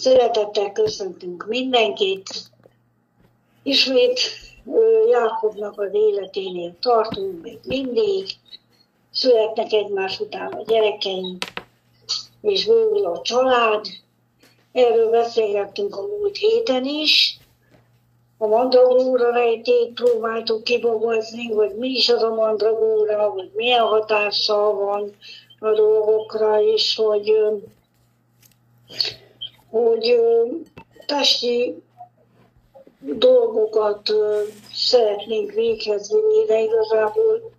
Szeretettel köszöntünk mindenkit. Ismét Jákobnak az életénél tartunk még mindig. Születnek egymás után a gyerekeink, és bővül a család. Erről beszélgettünk a múlt héten is. A mandragóra rejtét próbáltuk kibogozni, hogy mi is az a mandragóra, hogy milyen hatással van a dolgokra, és hogy hogy testi dolgokat szeretnénk véghez vinni, de igazából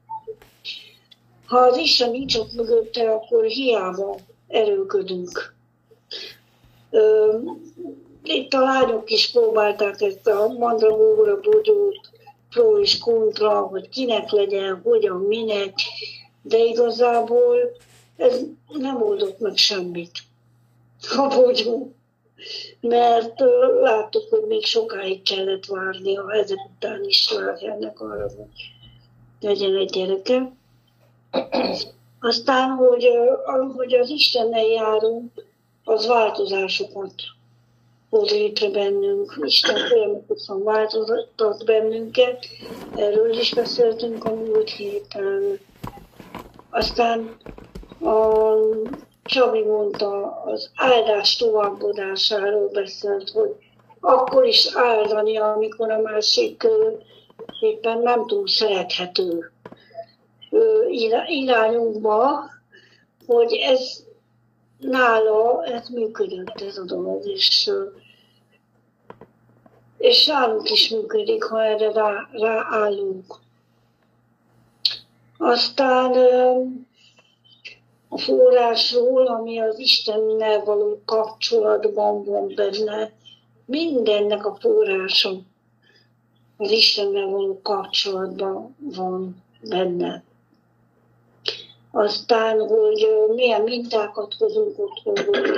ha az Isten nincs ott mögötte, akkor hiába erőködünk. Itt a lányok is próbálták ezt a mandragóra bogyót, pro és kontra, hogy kinek legyen, hogyan, minek, de igazából ez nem oldott meg semmit. A bogyó mert láttuk, hogy még sokáig kellett várni a ezek után is ennek arra, hogy legyen egy gyereke. Aztán, hogy, hogy az Istennel járunk, az változásokat hoz létre bennünk. Isten folyamatosan változtat bennünket. Erről is beszéltünk a múlt héten. Aztán a Csabi mondta, az áldás továbbadásáról beszélt, hogy akkor is áldani, amikor a másik éppen nem túl szerethető irányunkba, hogy ez nála ez működött ez a dolog, és, és nálunk is működik, ha erre rá, ráállunk. Aztán a forrásról, ami az Istennel való kapcsolatban van benne. Mindennek a forrása az Istennel való kapcsolatban van benne. Aztán, hogy milyen mintákat hozunk otthonról,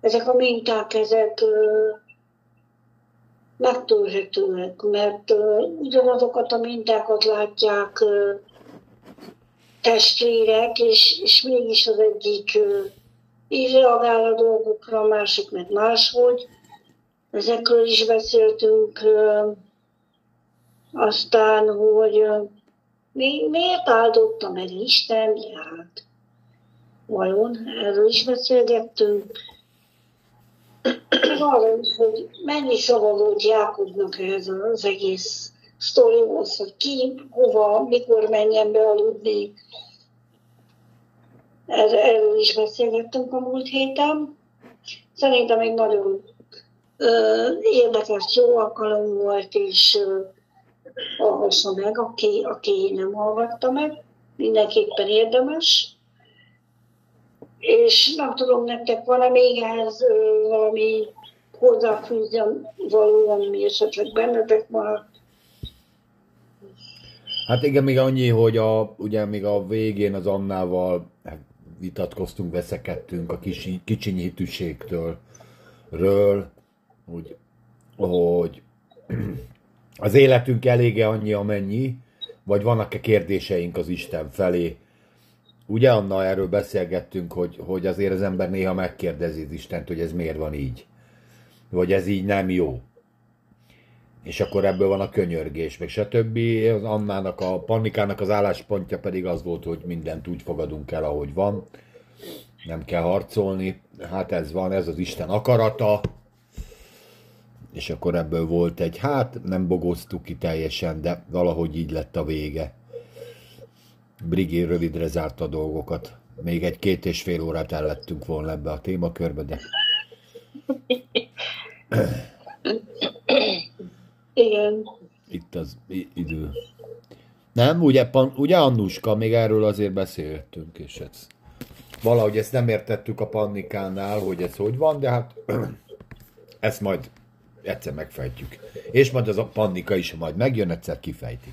ezek a minták, ezek megtörhetőek, mert ugyanazokat a mintákat látják testvérek, és, és mégis az egyik így reagál a dolgokra, a másik meg máshogy. Ezekről is beszéltünk. Aztán, hogy mi, miért áldotta meg Isten hát Vajon erről is beszélgettünk. Arra is, hogy mennyi szava volt Jákobnak ez az egész sztorihoz, hogy ki, hova, mikor menjen be aludni, Erről is beszélgettünk a múlt héten. Szerintem egy nagyon érdekes, jó alkalom volt, és ö, hallgassa meg, aki, aki nem hallgatta meg. Mindenképpen érdemes. És nem tudom, nektek van-e még ehhez valami hozzáfűzem való, ami esetleg bennetek maradt? Hát igen, még annyi, hogy a, ugye még a végén az Annával hát vitatkoztunk, veszekedtünk a kicsi, kicsinyítőségtől, ről, hogy, hogy az életünk elége annyi, amennyi, vagy vannak-e kérdéseink az Isten felé. Ugye Anna, erről beszélgettünk, hogy, hogy azért az ember néha megkérdezi az Istent, hogy ez miért van így. Vagy ez így nem jó. És akkor ebből van a könyörgés, meg stb. Az Annának, a Pannikának az álláspontja pedig az volt, hogy mindent úgy fogadunk el, ahogy van. Nem kell harcolni. Hát ez van, ez az Isten akarata. És akkor ebből volt egy, hát nem bogoztuk ki teljesen, de valahogy így lett a vége. Brigé rövidre zárta a dolgokat. Még egy két és fél órát ellettünk volna ebbe a témakörbe, de... Igen. Itt az idő. Nem, ugye, ugye Annuska, még erről azért beszéltünk, és ez, valahogy ezt nem értettük a Pannikánál, hogy ez hogy van, de hát ezt majd egyszer megfejtjük. És majd az a Pannika is majd megjön, egyszer kifejti.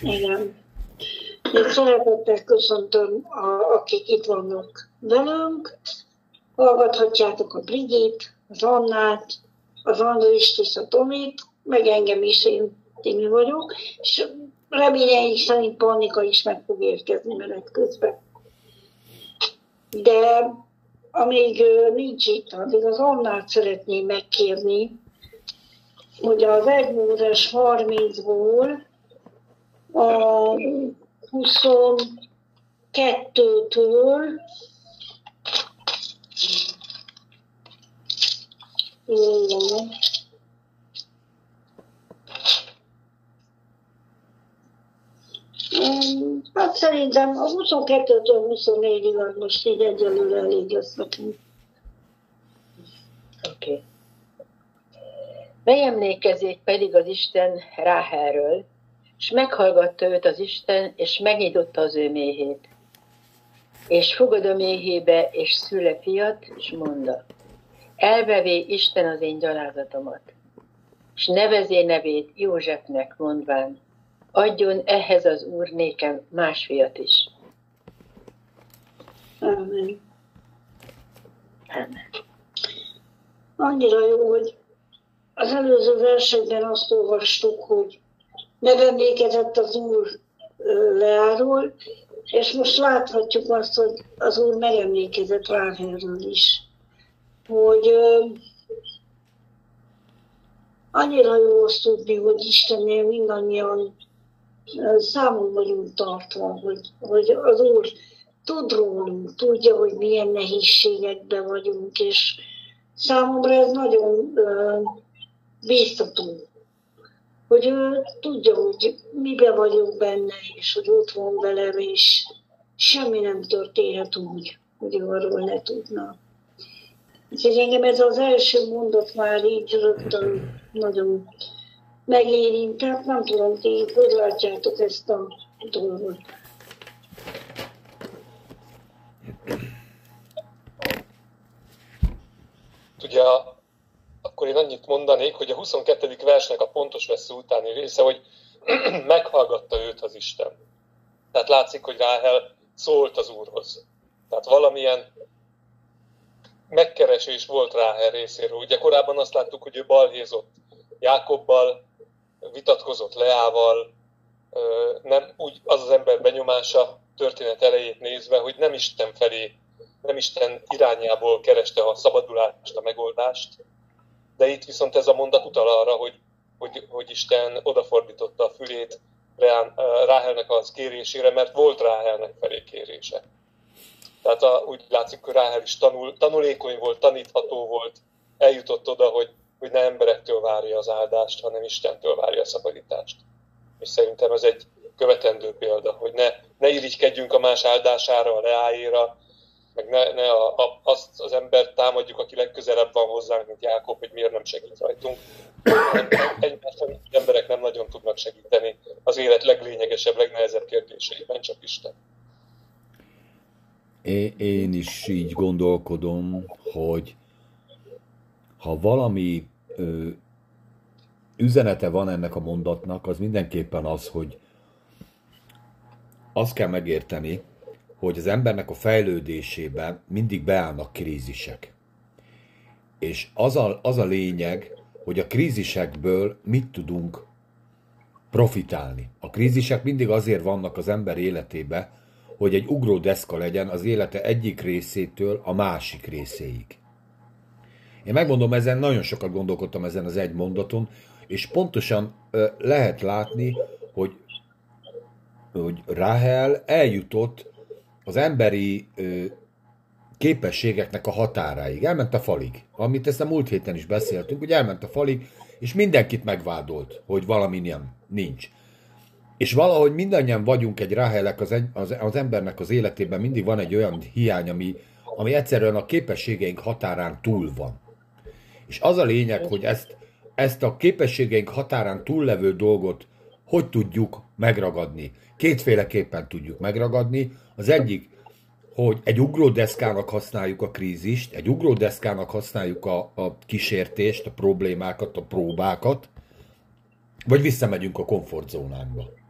Igen. Én szeretettel köszöntöm, a, akik itt vannak velünk. Hallgathatjátok a Brigit, az Annát, az Andrist és a Tomit, meg engem is, én Timi vagyok, és reményeink szerint panika is meg fog érkezni menet közben. De amíg nincs itt, addig az Annát szeretném megkérni, hogy az Egmódes 30-ból a 22-től igen, Hát szerintem a 22-től 24-ig az most így egyelőre elég lesz nekünk. Oké. Okay. Megemlékezik pedig az Isten Ráhelről, és meghallgatta őt az Isten, és megnyitotta az ő méhét. És fogad a méhébe, és szüle fiat, és mondta, elvevé Isten az én gyalázatomat, és nevezé nevét Józsefnek mondván, adjon ehhez az Úr nékem más fiat is. Amen. Amen. Annyira jó, hogy az előző versekben azt olvastuk, hogy megemlékezett az Úr leáról, és most láthatjuk azt, hogy az Úr megemlékezett Ráhelről is. Hogy annyira jó azt tudni, hogy Istennél mindannyian számon vagyunk tartva, hogy, hogy az Úr tud rólunk, tudja, hogy milyen nehézségekben vagyunk, és számomra ez nagyon bíztató, hogy ő tudja, hogy mibe vagyok benne, és hogy ott van velem, és semmi nem történhet úgy, hogy arról ne tudna. Úgyhogy engem ez az első mondat már így rögtön nagyon megérintett, nem tudom, ti hogy látjátok ezt a dolgot. Ugye akkor én annyit mondanék, hogy a 22. versnek a pontos vesző utáni része, hogy meghallgatta őt az Isten. Tehát látszik, hogy Ráhel szólt az Úrhoz. Tehát valamilyen megkeresés volt Ráhel részéről. Ugye korábban azt láttuk, hogy ő balhézott Jákobbal, vitatkozott Leával, nem úgy az az ember benyomása történet elejét nézve, hogy nem Isten felé, nem Isten irányából kereste a szabadulást, a megoldást, de itt viszont ez a mondat utal arra, hogy, hogy, hogy Isten odafordította a fülét Ráhelnek az kérésére, mert volt Ráhelnek felé kérése. Tehát a, úgy látszik, hogy Ráhel is tanul, tanulékony volt, tanítható volt, eljutott oda, hogy hogy ne emberektől várja az áldást, hanem Istentől várja a szabadítást. És szerintem ez egy követendő példa, hogy ne, ne irigykedjünk a más áldására, a leáéra, meg ne, ne a, a, azt az embert támadjuk, aki legközelebb van hozzánk, mint Jákob, hogy miért nem segít rajtunk. Egymáson emberek nem nagyon tudnak segíteni az élet leglényegesebb, legnehezebb kérdéseiben, csak Isten. Én is így gondolkodom, hogy ha valami ö, üzenete van ennek a mondatnak, az mindenképpen az, hogy azt kell megérteni, hogy az embernek a fejlődésében mindig beállnak krízisek. És az a, az a lényeg, hogy a krízisekből mit tudunk profitálni. A krízisek mindig azért vannak az ember életébe, hogy egy ugródeszka legyen az élete egyik részétől a másik részéig. Én megmondom, ezen nagyon sokat gondolkodtam ezen az egy mondaton, és pontosan lehet látni, hogy, hogy Rahel eljutott az emberi képességeknek a határáig. Elment a falig. Amit ezt a múlt héten is beszéltünk, hogy elment a falig, és mindenkit megvádolt, hogy valami nem, nincs. És valahogy mindannyian vagyunk egy Rahelek az, az, az embernek az életében, mindig van egy olyan hiány, ami, ami egyszerűen a képességeink határán túl van. És az a lényeg, hogy ezt, ezt a képességeink határán túllevő dolgot hogy tudjuk megragadni. Kétféleképpen tudjuk megragadni. Az egyik, hogy egy ugródeszkának használjuk a krízist, egy ugródeszkának használjuk a, a kísértést, a problémákat, a próbákat, vagy visszamegyünk a komfortzónánkba.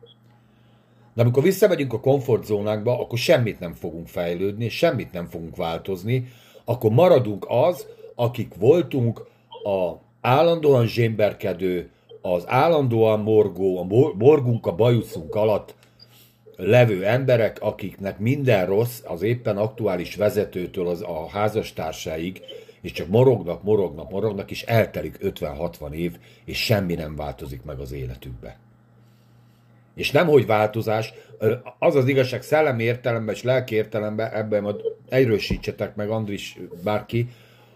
De amikor visszamegyünk a komfortzónánkba, akkor semmit nem fogunk fejlődni, semmit nem fogunk változni, akkor maradunk az, akik voltunk a állandóan zsémberkedő, az állandóan morgó, a morgunk a bajuszunk alatt levő emberek, akiknek minden rossz az éppen aktuális vezetőtől az a házastársáig, és csak morognak, morognak, morognak, és eltelik 50-60 év, és semmi nem változik meg az életükbe. És nem, hogy változás, az az igazság szellemi értelemben és lelki értelemben, ebben majd erősítsetek meg, Andris, bárki,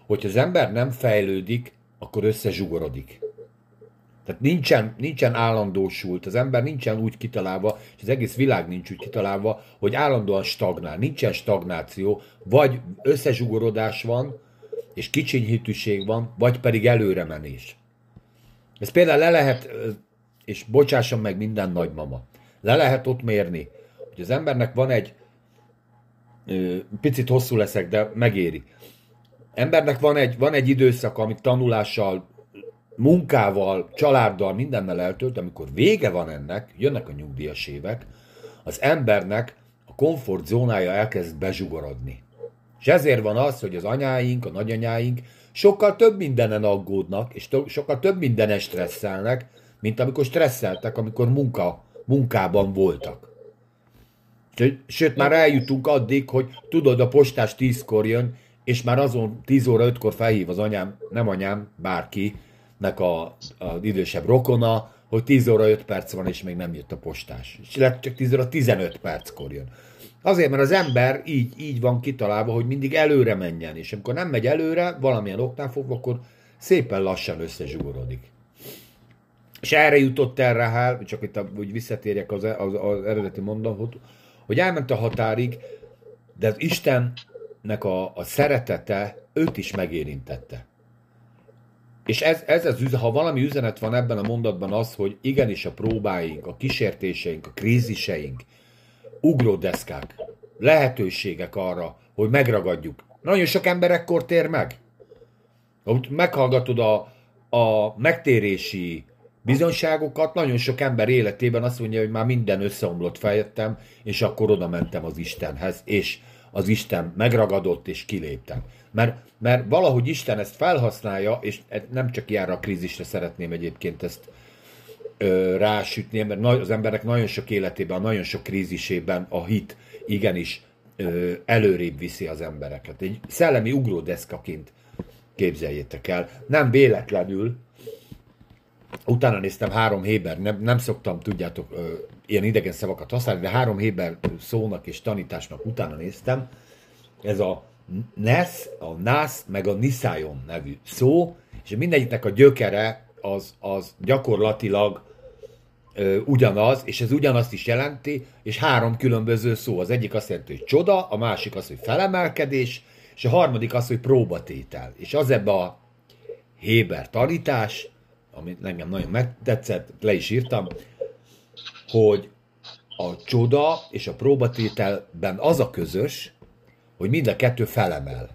hogy az ember nem fejlődik, akkor összezsugorodik. Tehát nincsen, nincsen állandósult, az ember nincsen úgy kitalálva, és az egész világ nincs úgy kitalálva, hogy állandóan stagnál. Nincsen stagnáció, vagy összezsugorodás van, és kicsinyhitűség van, vagy pedig előremenés. Ez például le lehet, és bocsásson meg minden nagymama, le lehet ott mérni, hogy az embernek van egy, picit hosszú leszek, de megéri. Embernek van egy, van egy időszak, amit tanulással, munkával, családdal, mindennel eltölt, amikor vége van ennek, jönnek a nyugdíjas évek, az embernek a komfortzónája elkezd bezsugorodni. És ezért van az, hogy az anyáink, a nagyanyáink sokkal több mindenen aggódnak, és to- sokkal több mindenen stresszelnek, mint amikor stresszeltek, amikor munka, munkában voltak. Sőt, már eljutunk addig, hogy tudod, a postás tízkor jön, és már azon 10 óra 5-kor felhív az anyám, nem anyám, bárkinek a, az idősebb rokona, hogy 10 óra 5 perc van, és még nem jött a postás. És lehet csak 10 óra 15 perckor jön. Azért, mert az ember így, így van kitalálva, hogy mindig előre menjen, és amikor nem megy előre, valamilyen oknál fogva, akkor szépen lassan összezsugorodik. És erre jutott el Rahel, csak itt hogy visszatérjek az, az, az eredeti mondatot, hogy elment a határig, de az Istennek a, a szeretete őt is megérintette. És ez, ez az üzenet, ha valami üzenet van ebben a mondatban az, hogy igenis a próbáink, a kísértéseink, a kríziseink, ugródeszkák, lehetőségek arra, hogy megragadjuk. Nagyon sok ember ekkor tér meg. Meghallgatod a, a megtérési bizonyságokat, nagyon sok ember életében azt mondja, hogy már minden összeomlott fejettem, és akkor oda mentem az Istenhez, és az Isten megragadott, és kiléptem. Mert, mert valahogy Isten ezt felhasználja, és nem csak ilyenre a krízisre szeretném egyébként ezt ö, rásütni, mert az emberek nagyon sok életében, nagyon sok krízisében a hit igenis ö, előrébb viszi az embereket. Egy szellemi ugródeszkaként képzeljétek el. Nem véletlenül, utána néztem három Héber, nem, nem szoktam, tudjátok, ö, ilyen idegen szavakat használni, de három Héber szónak és tanításnak utána néztem. Ez a Nesz, a Nász, meg a Niszájon nevű szó, és mindegyiknek a gyökere az, az gyakorlatilag ö, ugyanaz, és ez ugyanazt is jelenti, és három különböző szó. Az egyik azt jelenti, hogy csoda, a másik az, hogy felemelkedés, és a harmadik az, hogy próbatétel. És az ebbe a Héber tanítás, ami nekem nagyon megtetszett, le is írtam, hogy a csoda és a próbatételben az a közös, hogy mind a kettő felemel.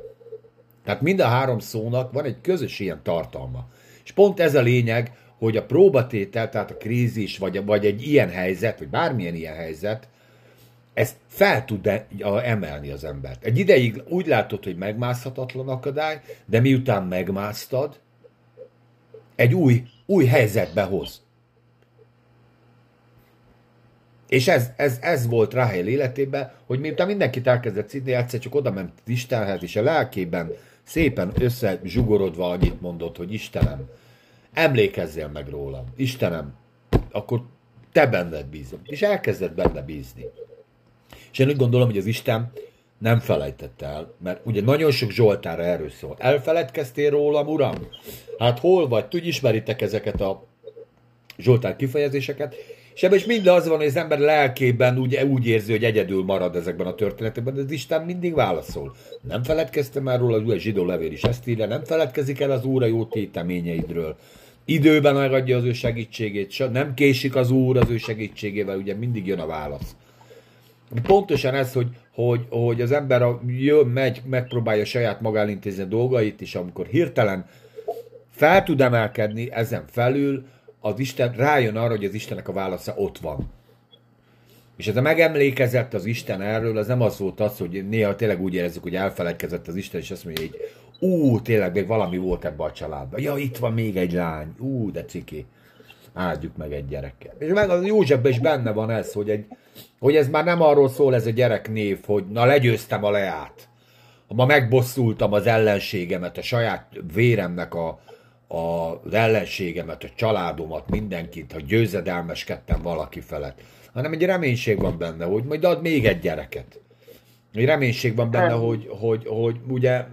Tehát mind a három szónak van egy közös ilyen tartalma. És pont ez a lényeg, hogy a próbatétel, tehát a krízis, vagy, vagy egy ilyen helyzet, vagy bármilyen ilyen helyzet, ezt fel tud emelni az embert. Egy ideig úgy látod, hogy megmászhatatlan akadály, de miután megmásztad, egy új, új helyzetbe hoz. És ez, ez, ez volt Rahel életében, hogy miután mindenkit elkezdett szidni, egyszer csak oda ment Istenhez, és a lelkében szépen összezsugorodva annyit mondott, hogy Istenem, emlékezzél meg rólam, Istenem, akkor te benned bízom. És elkezdett benne bízni. És én úgy gondolom, hogy az Isten nem felejtette el, mert ugye nagyon sok Zsoltára erről szól. Elfeledkeztél rólam, uram? Hát hol vagy? Tudj, ismeritek ezeket a Zsoltár kifejezéseket, és ebben is mind az van, hogy az ember lelkében úgy, úgy érzi, hogy egyedül marad ezekben a történetekben, de az Isten mindig válaszol. Nem feledkeztem már róla, a zsidó levél is ezt írja, nem feledkezik el az Úr a jó téteményeidről. Időben megadja az ő segítségét, nem késik az Úr az ő segítségével, ugye mindig jön a válasz. Pontosan ez, hogy, hogy, hogy az ember a, jön, megy, megpróbálja saját magán intézni a dolgait, és amikor hirtelen fel tud emelkedni ezen felül, az Isten rájön arra, hogy az Istennek a válasza ott van. És ez a megemlékezett az Isten erről, az nem az volt az, hogy néha tényleg úgy érezzük, hogy elfeledkezett az Isten, és azt mondja, hogy ú, tényleg még valami volt ebbe a családban. Ja, itt van még egy lány. Ú, de ciki. Áldjuk meg egy gyerekkel. És meg a Józsefben is benne van ez, hogy, egy, hogy ez már nem arról szól ez a gyereknév, hogy na legyőztem a leát. Ma megbosszultam az ellenségemet, a saját véremnek a, a, az ellenségemet, a családomat, mindenkit, hogy győzedelmeskedtem valaki felett. Hanem egy reménység van benne, hogy majd ad még egy gyereket. Egy reménység van benne, hogy, hogy, hogy ugye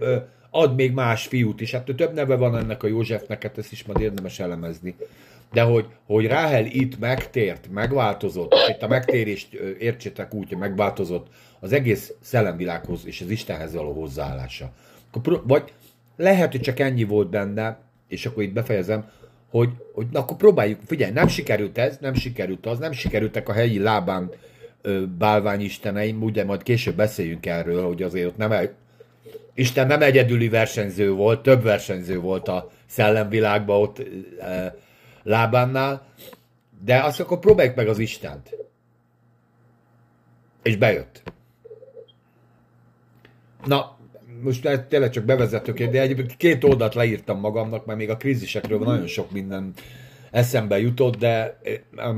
ad még más fiút is. Hát több neve van ennek a Józsefnek, hát ezt is majd érdemes elemezni. De hogy, hogy Ráhel itt megtért, megváltozott, itt a megtérést értsétek úgy, hogy megváltozott az egész szellemvilághoz és az Istenhez való hozzáállása. Vagy lehet, hogy csak ennyi volt benne, és akkor itt befejezem, hogy, hogy na akkor próbáljuk, figyelj, nem sikerült ez, nem sikerült az, nem sikerültek a helyi lábán bálványisteneim, ugye majd később beszéljünk erről, hogy azért ott nem el, Isten nem egyedüli versenyző volt, több versenyző volt a szellemvilágban ott e, lábánnál, de azt akkor próbáljuk meg az Istent. És bejött. Na, most tényleg csak bevezetőként, de egy két oldalt leírtam magamnak, mert még a krízisekről nagyon sok minden eszembe jutott, de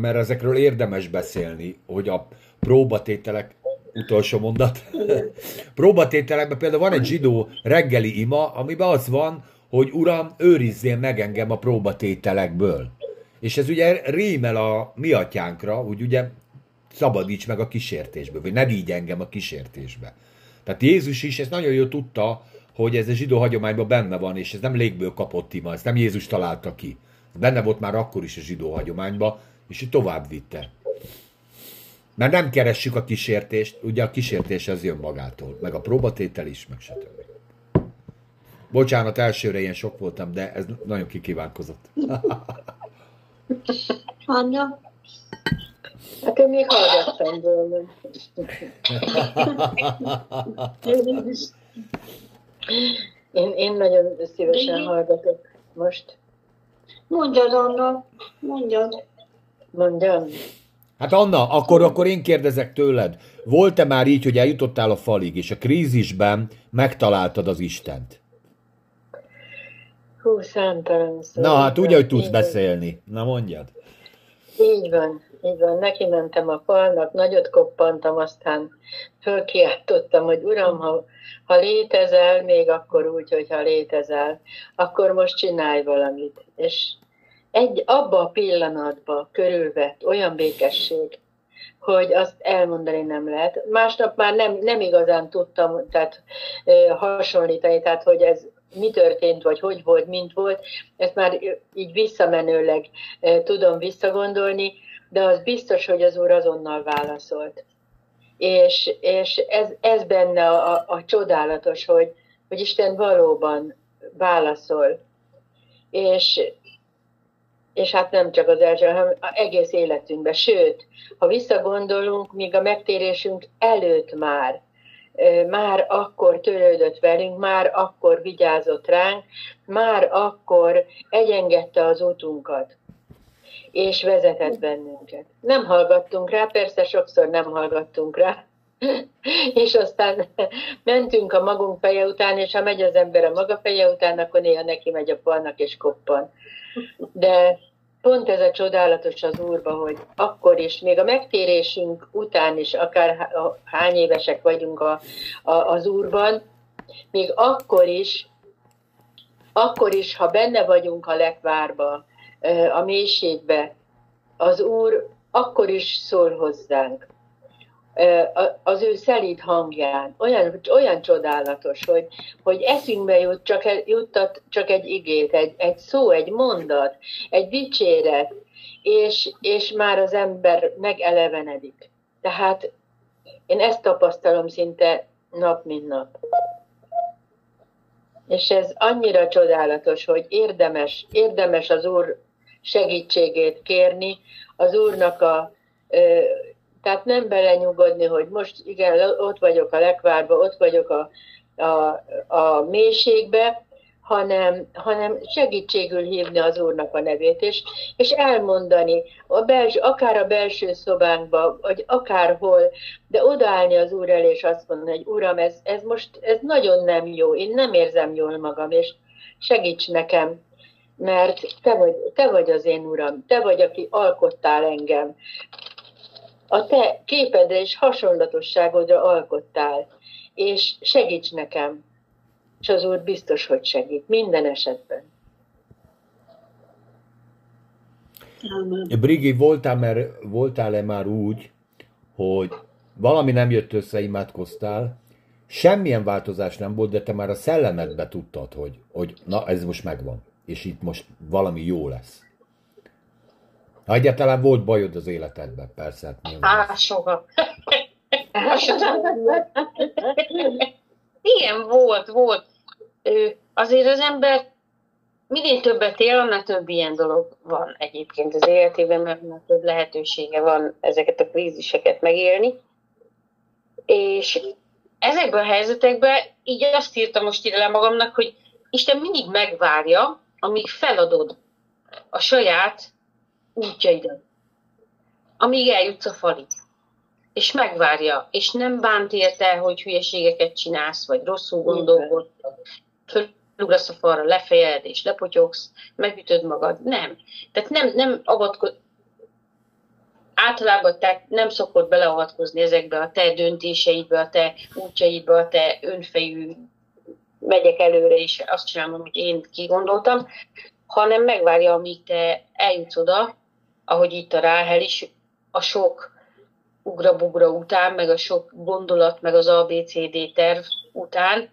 mert ezekről érdemes beszélni, hogy a próbatételek utolsó mondat. Próbatételekben például van egy zsidó reggeli ima, amiben az van, hogy uram, őrizzél meg engem a próbatételekből. És ez ugye rímel a mi atyánkra, hogy ugye szabadíts meg a kísértésből, vagy ne vigy engem a kísértésbe. Tehát Jézus is ezt nagyon jól tudta, hogy ez a zsidó hagyományban benne van, és ez nem légből kapott ima, ezt nem Jézus találta ki. Benne volt már akkor is a zsidó hagyományban, és tovább vitte. Mert nem keressük a kísértést, ugye a kísértés az jön magától, meg a próbatétel is, meg stb. Bocsánat, elsőre ilyen sok voltam, de ez nagyon kikívánkozott. Anna? Hát én még hallgattam volna. én, én nagyon szívesen hallgatok most. Mondjad, Anna, mondjad. Mondjam. Hát Anna, akkor, akkor én kérdezek tőled, volt-e már így, hogy eljutottál a falig, és a krízisben megtaláltad az Istent? Hú, számtalan szó. Na, hát úgy, hogy tudsz így beszélni. Na, mondjad. Így van, így van. Neki mentem a falnak, nagyot koppantam, aztán fölkiáltottam, hogy Uram, ha, ha létezel, még akkor úgy, hogy ha létezel, akkor most csinálj valamit. És egy abba a pillanatba körülvett olyan békesség, hogy azt elmondani nem lehet. Másnap már nem, nem igazán tudtam tehát, hasonlítani, tehát hogy ez mi történt, vagy hogy volt, mint volt, ezt már így visszamenőleg tudom visszagondolni, de az biztos, hogy az úr azonnal válaszolt. És, és ez, ez benne a, a, csodálatos, hogy, hogy Isten valóban válaszol. És, és hát nem csak az első, hanem az egész életünkben. Sőt, ha visszagondolunk, míg a megtérésünk előtt már, már akkor törődött velünk, már akkor vigyázott ránk, már akkor egyengedte az utunkat, és vezetett bennünket. Nem hallgattunk rá, persze sokszor nem hallgattunk rá, és aztán mentünk a magunk feje után, és ha megy az ember a maga feje után, akkor néha neki megy a falnak és koppan. De pont ez a csodálatos az Úrba, hogy akkor is, még a megtérésünk után is, akár hány évesek vagyunk a, a, az Úrban, még akkor is, akkor is, ha benne vagyunk a lekvárba, a mélységbe, az Úr akkor is szól hozzánk az ő szelíd hangján. Olyan, olyan csodálatos, hogy, hogy eszünkbe jut csak, juttat csak egy igét, egy, egy szó, egy mondat, egy dicséret, és, és már az ember megelevenedik. Tehát én ezt tapasztalom szinte nap, mint nap. És ez annyira csodálatos, hogy érdemes, érdemes az Úr segítségét kérni, az Úrnak a tehát nem belenyugodni, hogy most igen, ott vagyok a lekvárba, ott vagyok a, a, a mélységbe, hanem, hanem segítségül hívni az Úrnak a nevét, és, és elmondani, a belső, akár a belső szobánkba, vagy akárhol, de odaállni az Úr elé, és azt mondani, hogy Uram, ez, ez most ez nagyon nem jó, én nem érzem jól magam, és segíts nekem mert te vagy, te vagy az én uram, te vagy, aki alkottál engem. A te képedre és hasonlatosságodra alkottál, és segíts nekem. És az Úr biztos, hogy segít, minden esetben. Brigi, voltál, mert, voltál-e már úgy, hogy valami nem jött össze, imádkoztál, semmilyen változás nem volt, de te már a szellemedbe tudtad, hogy, hogy na, ez most megvan, és itt most valami jó lesz. Ha egyáltalán volt bajod az életedben, persze. Hát Á, soha. Igen, volt, volt. Azért az ember minél többet él, annál több ilyen dolog van egyébként az életében, mert annál több lehetősége van ezeket a kríziseket megélni. És ezekben a helyzetekben így azt írtam most ide le magamnak, hogy Isten mindig megvárja, amíg feladod a saját útjaidat, amíg eljutsz a falig. És megvárja, és nem bánt érte, hogy hülyeségeket csinálsz, vagy rosszul gondolkodsz, fölugrasz a falra, lefejed, és lepotyogsz, megütöd magad. Nem. Tehát nem, nem avatkoz, általában te nem szokott beleavatkozni ezekbe a te döntéseidbe, a te útjaidbe, a te önfejű megyek előre, és azt csinálom, amit én kigondoltam, hanem megvárja, amíg te eljutsz oda, ahogy itt a Ráhel is, a sok ugra-bugra után, meg a sok gondolat, meg az ABCD terv után,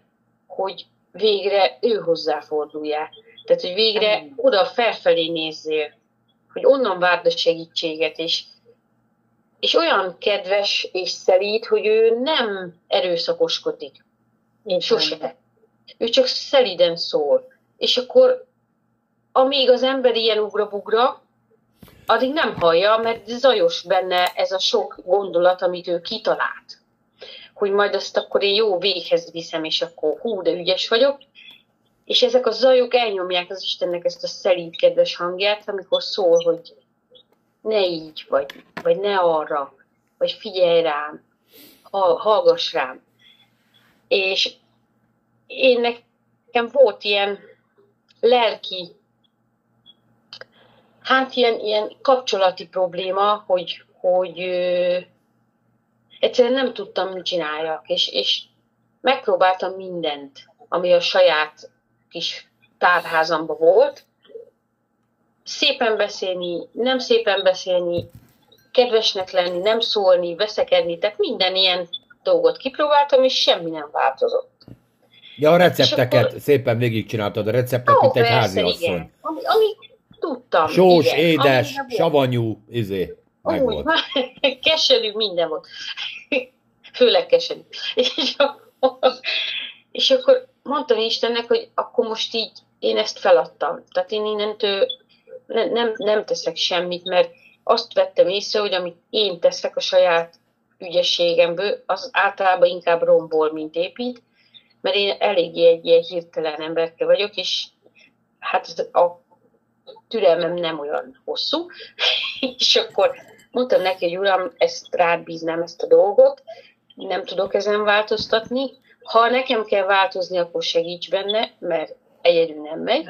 hogy végre ő hozzáforduljál. Tehát, hogy végre oda felfelé nézzél, hogy onnan várd a segítséget, és, és olyan kedves és szelít, hogy ő nem erőszakoskodik. Én sose. Ő csak szeliden szól. És akkor, amíg az ember ilyen ugra-bugra, addig nem hallja, mert zajos benne ez a sok gondolat, amit ő kitalált. Hogy majd azt akkor én jó véghez viszem, és akkor hú, de ügyes vagyok. És ezek a zajok elnyomják az Istennek ezt a szelíd kedves hangját, amikor szól, hogy ne így, vagy, vagy ne arra, vagy figyelj rám, hallgass rám. És én nekem volt ilyen lelki hát ilyen, ilyen kapcsolati probléma, hogy, hogy ö, egyszerűen nem tudtam, mit csináljak, és, és megpróbáltam mindent, ami a saját kis tárházamba volt, szépen beszélni, nem szépen beszélni, kedvesnek lenni, nem szólni, veszekedni, tehát minden ilyen dolgot kipróbáltam, és semmi nem változott. Ja, a recepteket akkor... szépen végigcsináltad, a receptet, oh, mint egy házi asszony. Ami, ami tudtam. Sós, igen, édes, savanyú, izé. Úgy, keserű, minden volt. Főleg keserű. És akkor, és akkor mondtam Istennek, hogy akkor most így én ezt feladtam. Tehát én innentől ne, nem, nem teszek semmit, mert azt vettem észre, hogy amit én teszek a saját ügyességemből, az általában inkább rombol, mint épít, mert én eléggé egy ilyen hirtelen emberke vagyok, és hát a türelmem nem olyan hosszú, és akkor mondtam neki, hogy uram, ezt rád bíznám ezt a dolgot, nem tudok ezen változtatni, ha nekem kell változni, akkor segíts benne, mert egyedül nem megy.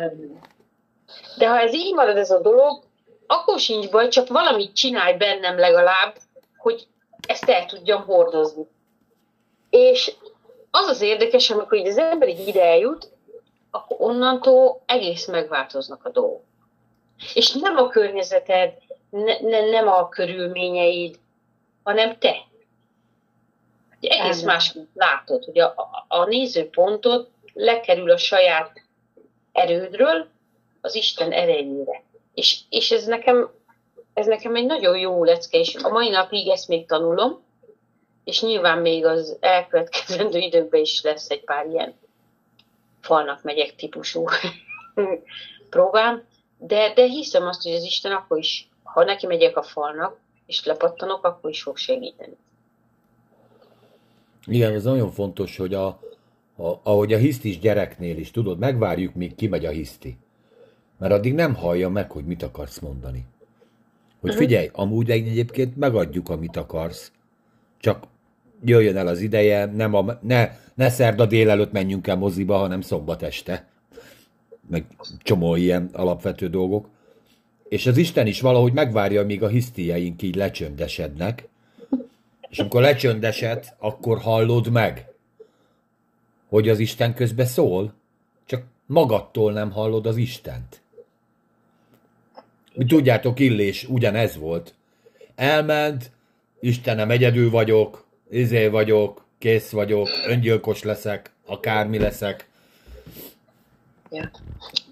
De ha ez így marad ez a dolog, akkor sincs baj, csak valamit csinálj bennem legalább, hogy ezt el tudjam hordozni. És az az érdekes, amikor így az ember így ide eljut, akkor onnantól egész megváltoznak a dolgok. És nem a környezeted, ne, ne, nem a körülményeid, hanem te. Ugye egész másképp látod, hogy a, a, a nézőpontot lekerül a saját erődről az Isten erejére. És, és ez, nekem, ez nekem egy nagyon jó lecke, és a mai napig ezt még tanulom, és nyilván még az elkövetkezendő időkben is lesz egy pár ilyen falnak megyek típusú próbám, de, de hiszem azt, hogy az Isten akkor is, ha neki megyek a falnak, és lepattanok, akkor is fog segíteni. Igen, ez nagyon fontos, hogy a, a, ahogy a hisztis gyereknél is, tudod, megvárjuk, míg kimegy a hiszti. Mert addig nem hallja meg, hogy mit akarsz mondani. Hogy mhm. figyelj, amúgy egyébként megadjuk, amit akarsz, csak jöjjön el az ideje, nem a, ne, ne szerda délelőtt menjünk el moziba, hanem szombat este. Meg csomó ilyen alapvető dolgok. És az Isten is valahogy megvárja, míg a hisztieink így lecsöndesednek, és amikor lecsöndesed, akkor hallod meg, hogy az Isten közbe szól, csak magadtól nem hallod az Istent. Tudjátok, Illés ugyanez volt. Elment, Istenem, egyedül vagyok, izé vagyok, kész vagyok, öngyilkos leszek, akármi leszek. Ja.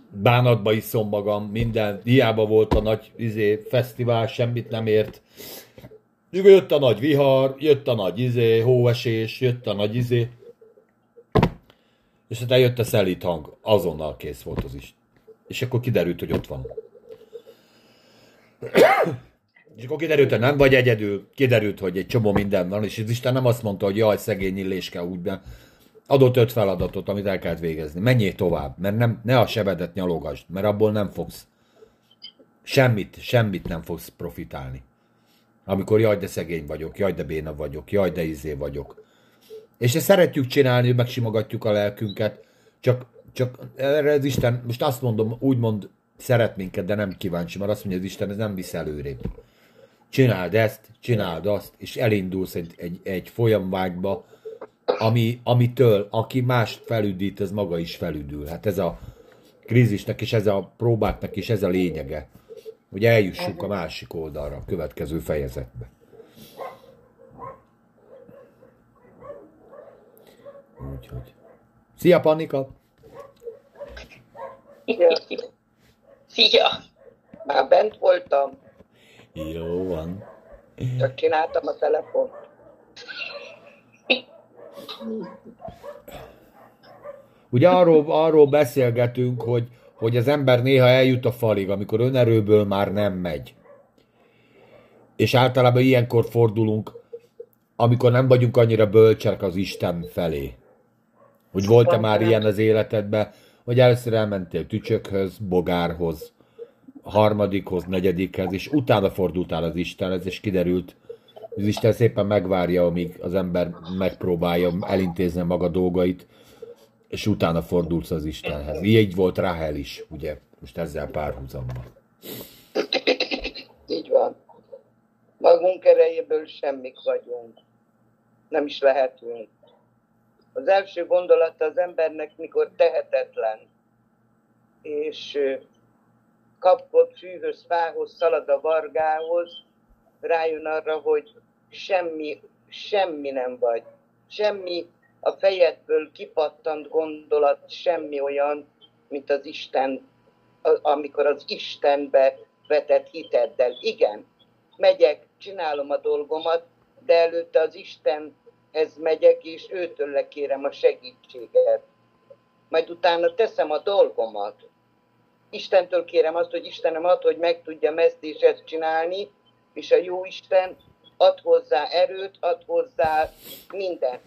Bánatba iszom magam, minden, hiába volt a nagy izé, fesztivál, semmit nem ért. Jött a nagy vihar, jött a nagy izé, hóesés, jött a nagy izé. És hát jött a szelít hang, azonnal kész volt az is. És akkor kiderült, hogy ott van. És akkor kiderült, hogy nem vagy egyedül, kiderült, hogy egy csomó minden van, és az Isten nem azt mondta, hogy jaj, szegény illéske úgy. Adott öt feladatot, amit el kellett végezni. Menjél tovább, mert nem, ne a sebedet nyalogasd, mert abból nem fogsz semmit, semmit nem fogsz profitálni. Amikor jaj, de szegény vagyok, jaj, de béna vagyok, jaj, de izé vagyok. És ezt szeretjük csinálni, megsimogatjuk a lelkünket, csak, csak erre az Isten, most azt mondom, úgymond szeret minket, de nem kíváncsi, mert azt mondja az Isten, ez nem visz előrébb. Csináld ezt, csináld azt, és elindulsz egy, egy, egy folyamvágyba, ami, amitől, aki mást felüdít, az maga is felüdül. Hát ez a krízisnek és ez a próbáknak is ez a lényege, hogy eljussunk a másik oldalra, a következő fejezetbe. Úgyhogy. Szia, Pannika! Szia! Már bent voltam, Jó van. csak csináltam a telefont. Ugye arról, arról beszélgetünk, hogy, hogy az ember néha eljut a falig, amikor önerőből már nem megy. És általában ilyenkor fordulunk, amikor nem vagyunk annyira bölcsek az Isten felé. Hogy volt-e már ilyen az életedben, hogy először elmentél tücsökhöz, bogárhoz, harmadikhoz, negyedikhez, és utána fordultál az Istenhez, és kiderült, az Isten szépen megvárja, amíg az ember megpróbálja elintézni maga dolgait, és utána fordulsz az Istenhez. Így volt Rahel is, ugye, most ezzel párhuzamban. Így van. Magunk erejéből semmik vagyunk. Nem is lehetünk. Az első gondolata az embernek, mikor tehetetlen, és kapott fűhöz, fához, szalad a vargához, rájön arra, hogy semmi, semmi nem vagy. Semmi a fejedből kipattant gondolat, semmi olyan, mint az Isten, amikor az Istenbe vetett hiteddel. Igen, megyek, csinálom a dolgomat, de előtte az Istenhez megyek, és őtől lekérem a segítséget. Majd utána teszem a dolgomat. Istentől kérem azt, hogy Istenem ad, hogy meg tudjam ezt és ezt csinálni, és a jó Isten ad hozzá erőt, ad hozzá mindent.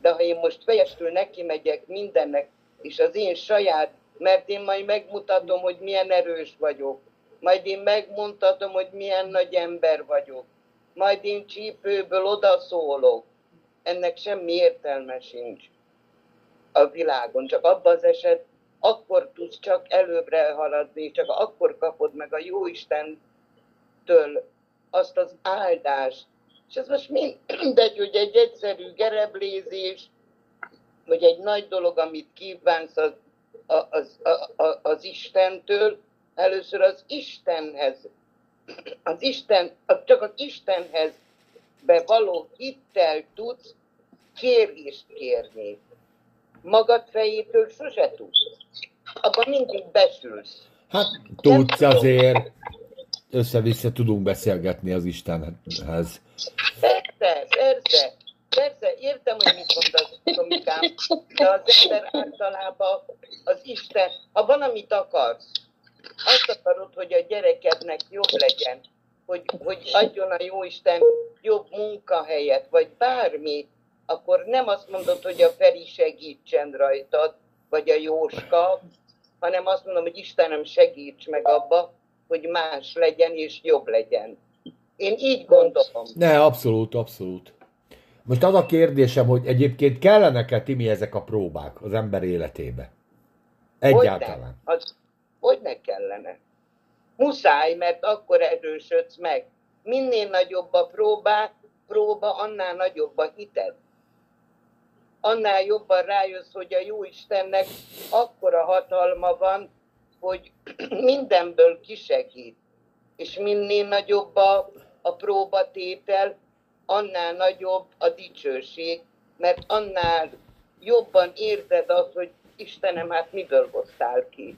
De ha én most fejestől neki megyek mindennek, és az én saját, mert én majd megmutatom, hogy milyen erős vagyok, majd én megmutatom, hogy milyen nagy ember vagyok, majd én csípőből odaszólok. Ennek semmi értelme sincs a világon, csak abban az eset, akkor tudsz csak előbbre haladni, csak akkor kapod meg a jó Istentől azt az áldást. És ez most mindegy, hogy egy egyszerű gereblézés, vagy egy nagy dolog, amit kívánsz az, az, az, az Istentől, először az Istenhez, az Isten, csak az Istenhez be való hittel tudsz kérést kérni. Magad fejétől sose tudsz. Abban mindig besülsz. Hát tudsz azért, össze-vissza tudunk beszélgetni az Istenhez. Persze, persze, persze, értem, hogy mit mondasz, Tomikám, de az ember általában az Isten, ha van, amit akarsz, azt akarod, hogy a gyerekednek jobb legyen, hogy, hogy adjon a Jóisten jobb munkahelyet, vagy bármi, akkor nem azt mondod, hogy a Feri segítsen rajtad, vagy a Jóska, hanem azt mondom, hogy Istenem segíts meg abba, hogy más legyen és jobb legyen. Én így gondolom. Ne, abszolút, abszolút. Most az a kérdésem, hogy egyébként kellenek-e Timi ezek a próbák az ember életébe? Egyáltalán. Hogy ne, az, hogy ne kellene. Muszáj, mert akkor erősödsz meg. Minél nagyobb a próbá, próba, annál nagyobb a hited. Annál jobban rájössz, hogy a jó Istennek akkora hatalma van, hogy mindenből kisegít. És minél nagyobb a, a próbatétel, annál nagyobb a dicsőség, mert annál jobban érzed azt, hogy Istenem, hát miből hoztál ki.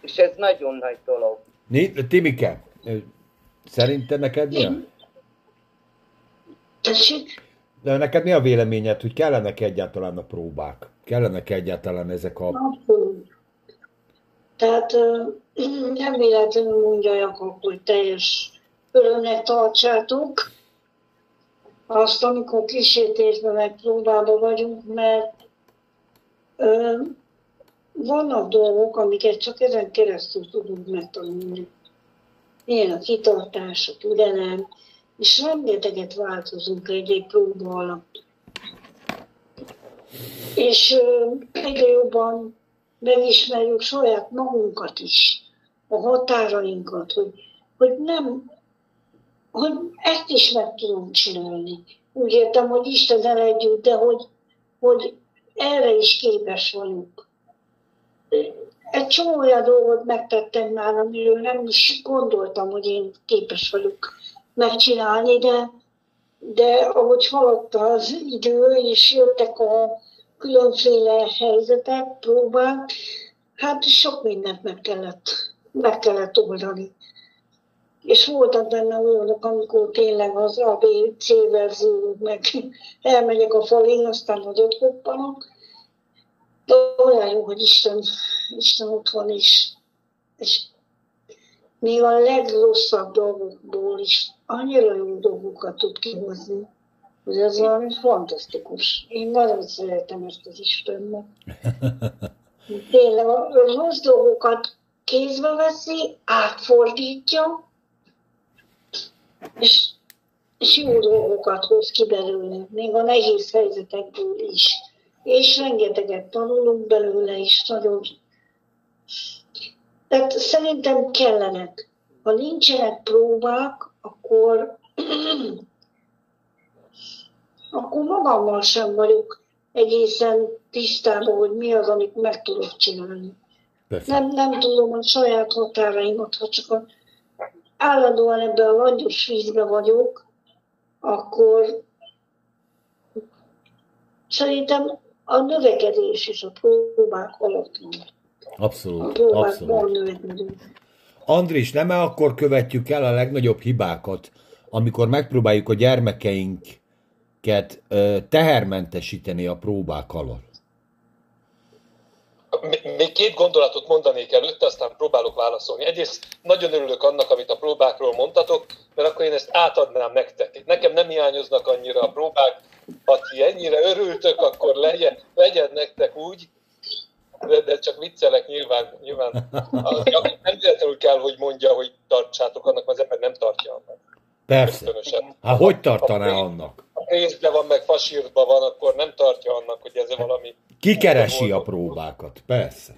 És ez nagyon nagy dolog. Timike, szerinted neked mi a? Tessék? De neked mi a véleményed, hogy kellenek egyáltalán a próbák? Kellenek egyáltalán ezek a... Tehát nem véletlenül mondja Jakab, hogy teljes örömnek tartsátok azt, amikor kísértésben meg próbában vagyunk, mert ö, vannak dolgok, amiket csak ezen keresztül tudunk megtanulni. Ilyen a kitartás, a türelem, és rengeteget változunk egy-egy próba alatt. És ö, egyre jobban megismerjük saját magunkat is, a határainkat, hogy, hogy nem, hogy ezt is meg tudom csinálni. Úgy értem, hogy Isten együtt, de hogy, hogy erre is képes vagyok. Egy csomó olyan dolgot megtettem már, amiről nem is gondoltam, hogy én képes vagyok megcsinálni, de, de ahogy haladt az idő, és jöttek a különféle helyzetek, próbák, hát sok mindent meg kellett, meg kellett oldani. És voltak benne olyanok, amikor tényleg az ABC verzió, meg elmegyek a falén, aztán nagyot koppanok. De olyan jó, hogy Isten, Isten ott van, és, és még a legrosszabb dolgokból is annyira jó dolgokat tud kihozni, hogy ez valami fantasztikus. Én nagyon szeretem ezt az Istennek. Tényleg a rossz dolgokat kézbe veszi, átfordítja, és, és jó dolgokat hoz ki belőle, még a nehéz helyzetekből is. És rengeteget tanulunk belőle is, nagyon. Tehát szerintem kellenek. Ha nincsenek próbák, akkor akkor magammal sem vagyok egészen tisztában, hogy mi az, amit meg tudok csinálni. Nem, nem tudom a saját határaimat, ha csak a, állandóan ebben a langyos vízbe vagyok, akkor szerintem a növekedés is a próbák alatt van. Abszolút, a abszolút. Andris, nem -e akkor követjük el a legnagyobb hibákat, amikor megpróbáljuk a gyermekeink őket tehermentesíteni a próbák alatt? Még két gondolatot mondanék előtte, aztán próbálok válaszolni. Egyrészt nagyon örülök annak, amit a próbákról mondtatok, mert akkor én ezt átadnám nektek. Nekem nem hiányoznak annyira a próbák, ha ti ennyire örültök, akkor legyen, legyen nektek úgy, de, de csak viccelek nyilván, nyilván az, nem véletlenül kell, hogy mondja, hogy tartsátok annak, mert az ember nem tartja annak. Persze. Hát hogy tartaná annak? Pénzbe van, meg fasírba van, akkor nem tartja annak, hogy ez valami... Kikeresi a próbákat, persze.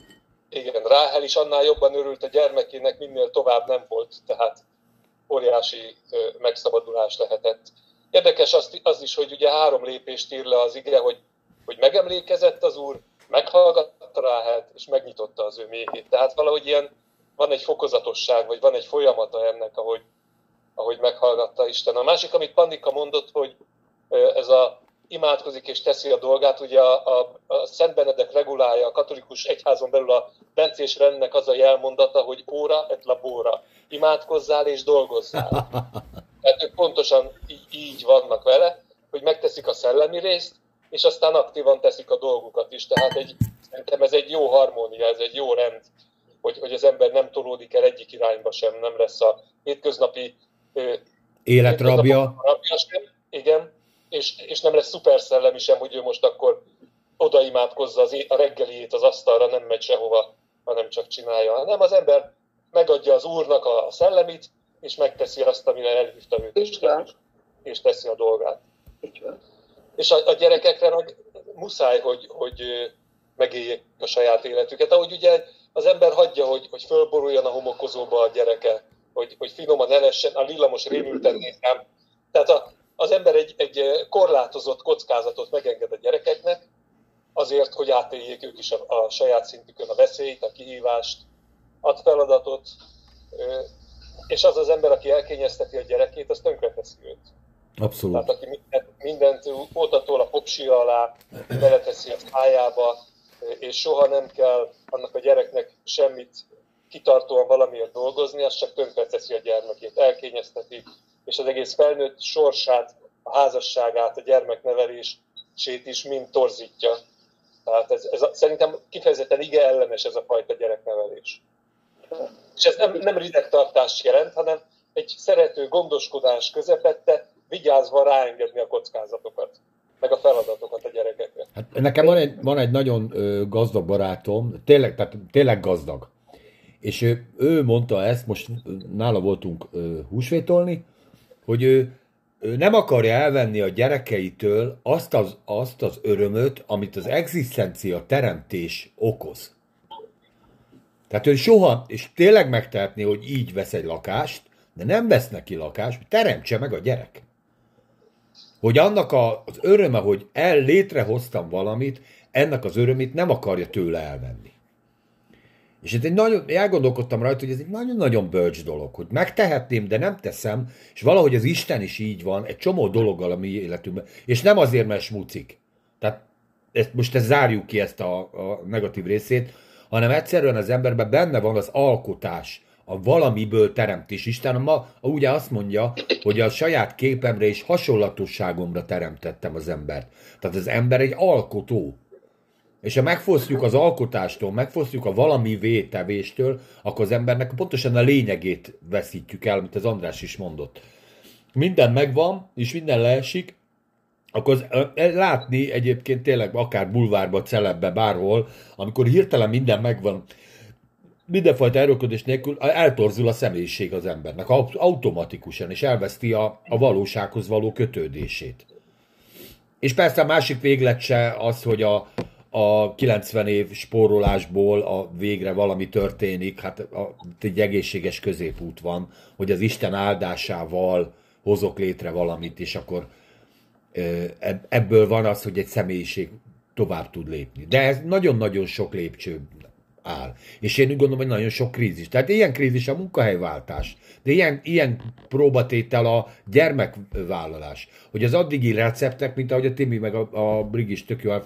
Igen, Ráhel is annál jobban örült a gyermekének, minél tovább nem volt, tehát óriási megszabadulás lehetett. Érdekes az, az is, hogy ugye három lépést ír le az ige, hogy, hogy megemlékezett az úr, meghallgatta Ráhelt, és megnyitotta az ő méhét. Tehát valahogy ilyen van egy fokozatosság, vagy van egy folyamata ennek, ahogy, ahogy meghallgatta Isten. A másik, amit Pannika mondott, hogy ez a imádkozik és teszi a dolgát. Ugye a, a, a Szent Benedek regulálja a katolikus egyházon belül a bencés rendnek az a jelmondata, hogy óra et labora. Imádkozzál és dolgozzál. Tehát ők pontosan így, így vannak vele, hogy megteszik a szellemi részt, és aztán aktívan teszik a dolgukat is. Tehát egy, szerintem ez egy jó harmónia, ez egy jó rend, hogy, hogy az ember nem tolódik el egyik irányba sem, nem lesz a hétköznapi életrabja. Rabja sem, igen, és, és nem lesz szuper szellemi sem, hogy ő most akkor odaimádkozza az, a reggeliét az asztalra, nem megy sehova, hanem csak csinálja. Nem, az ember megadja az úrnak a szellemit, és megteszi azt, amire elhívta őt, és, és teszi a dolgát. És a, a gyerekekre meg muszáj, hogy, hogy megéljék a saját életüket. Ahogy ugye az ember hagyja, hogy, hogy fölboruljon a homokozóba a gyereke, hogy, hogy finoman elessen, a villamos rémülten nézem. Tehát a, az ember egy, egy korlátozott kockázatot megenged a gyerekeknek, azért, hogy átéljék ők is a, a saját szintükön a veszélyt, a kihívást, ad feladatot, és az az ember, aki elkényezteti a gyerekét, az tönkreteszi őt. Abszolút. Tehát aki mindent, mindent ótatól a popsia alá beleteszi a szájába, és soha nem kell annak a gyereknek semmit kitartóan valamiért dolgozni, az csak tönkreteszi a gyermekét, elkényezteti, és az egész felnőtt sorsát, a házasságát, a gyermeknevelését is mind torzítja. Tehát ez, ez a, szerintem kifejezetten ige ellenes ez a fajta gyereknevelés. És ez nem, nem ridegtartást jelent, hanem egy szerető gondoskodás közepette, vigyázva ráengedni a kockázatokat, meg a feladatokat a gyerekekre. Hát nekem van egy, van egy nagyon gazdag barátom, tényleg, tehát tényleg gazdag. És ő, ő mondta ezt, most nála voltunk húsvétolni, hogy ő, ő nem akarja elvenni a gyerekeitől azt az, azt az örömöt, amit az egzisztencia teremtés okoz. Tehát ő soha, és tényleg megtehetné, hogy így vesz egy lakást, de nem vesz neki lakást, hogy teremtse meg a gyerek. Hogy annak a, az öröme, hogy el létrehoztam valamit, ennek az örömét nem akarja tőle elvenni. És itt egy nagyon, elgondolkodtam rajta, hogy ez egy nagyon-nagyon bölcs dolog, hogy megtehetném, de nem teszem, és valahogy az Isten is így van, egy csomó dologgal a mi életünkben, és nem azért, mert smucik. Tehát ezt, most ezt zárjuk ki ezt a, a negatív részét, hanem egyszerűen az emberben benne van az alkotás, a valamiből teremtés. Isten ma ugye azt mondja, hogy a saját képemre és hasonlatosságomra teremtettem az embert. Tehát az ember egy alkotó. És ha megfosztjuk az alkotástól, megfosztjuk a valami vétevéstől, akkor az embernek pontosan a lényegét veszítjük el, amit az András is mondott. Minden megvan, és minden leesik, akkor az, látni egyébként tényleg akár bulvárba, celebbe, bárhol, amikor hirtelen minden megvan, mindenfajta erőködés nélkül eltorzul a személyiség az embernek, automatikusan, és elveszti a, a valósághoz való kötődését. És persze a másik véglet se az, hogy a, a 90 év spórolásból a végre valami történik, hát a, egy egészséges középút van, hogy az Isten áldásával hozok létre valamit, és akkor ebből van az, hogy egy személyiség tovább tud lépni. De ez nagyon-nagyon sok lépcső áll. És én úgy gondolom, hogy nagyon sok krízis. Tehát ilyen krízis a munkahelyváltás, de ilyen, ilyen próbatétel a gyermekvállalás. Hogy az addigi receptek, mint ahogy a Timi meg a, a Brigis tök jól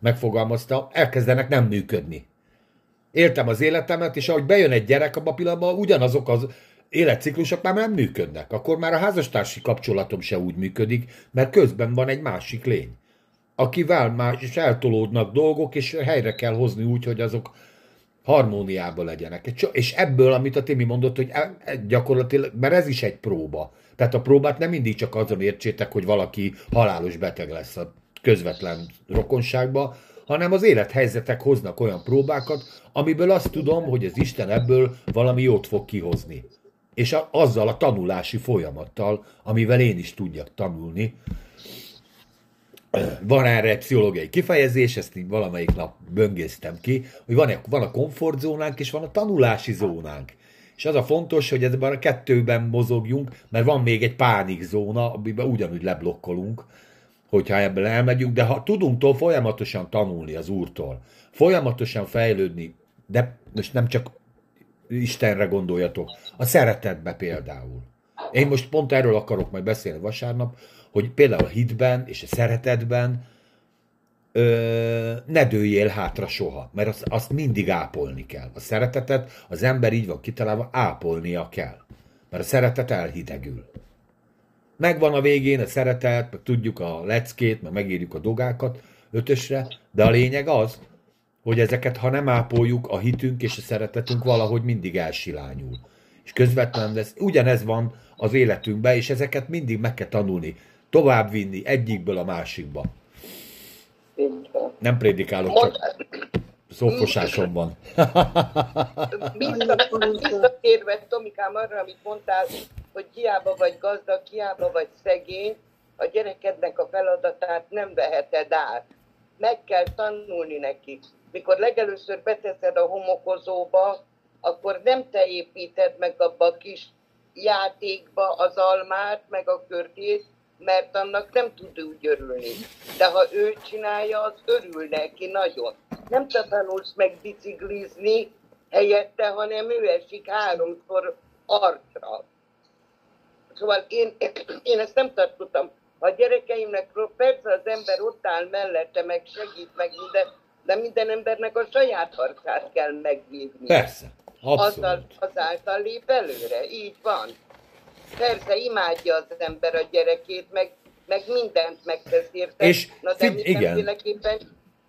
megfogalmazta, elkezdenek nem működni. Éltem az életemet, és ahogy bejön egy gyerek, abban a pillanatban ugyanazok az életciklusok már nem működnek. Akkor már a házastársi kapcsolatom se úgy működik, mert közben van egy másik lény, akivel már is eltolódnak dolgok, és helyre kell hozni úgy, hogy azok harmóniában legyenek. És ebből, amit a Timi mondott, hogy e, e, gyakorlatilag, mert ez is egy próba. Tehát a próbát nem mindig csak azon értsétek, hogy valaki halálos beteg lesz a közvetlen rokonságba, hanem az élethelyzetek hoznak olyan próbákat, amiből azt tudom, hogy az Isten ebből valami jót fog kihozni és a, azzal a tanulási folyamattal, amivel én is tudjak tanulni. Van erre egy pszichológiai kifejezés, ezt így valamelyik nap böngésztem ki, hogy van, van a komfortzónánk, és van a tanulási zónánk. És az a fontos, hogy ebben a kettőben mozogjunk, mert van még egy pánikzóna, amiben ugyanúgy leblokkolunk, hogyha ebből elmegyünk, de ha tudunk folyamatosan tanulni az Úrtól, folyamatosan fejlődni, de most nem csak Istenre gondoljatok. A szeretetbe például. Én most pont erről akarok majd beszélni vasárnap, hogy például a hitben és a szeretetben ö, ne dőjél hátra soha, mert azt, azt mindig ápolni kell. A szeretetet az ember így van kitalálva, ápolnia kell. Mert a szeretet elhidegül. Megvan a végén a szeretet, meg tudjuk a leckét, meg megírjuk a dogákat ötösre, de a lényeg az, hogy ezeket, ha nem ápoljuk, a hitünk és a szeretetünk valahogy mindig elsilányul. És közvetlenül ez, ugyanez van az életünkben, és ezeket mindig meg kell tanulni, továbbvinni egyikből a másikba. Nem prédikálok, csak szófosásom van. Visszatérve, Tomikám, arra, amit mondtál, hogy hiába vagy gazdag, hiába vagy szegény, a gyerekednek a feladatát nem veheted át meg kell tanulni neki. Mikor legelőször beteszed a homokozóba, akkor nem te építed meg abba a kis játékba az almát, meg a körtét, mert annak nem tud úgy örülni. De ha ő csinálja, az örül neki nagyon. Nem te tanulsz meg biciklizni helyette, hanem ő esik háromszor arcra. Szóval én, én ezt nem tartottam. A gyerekeimnek persze az ember ott áll mellette, meg segít, meg minden, de minden embernek a saját harcát kell megvívni. Persze, Azzal, abszolút. azáltal lép előre, így van. Persze imádja az ember a gyerekét, meg, meg mindent megtesz érte. És Na de figy- igen. mindenféleképpen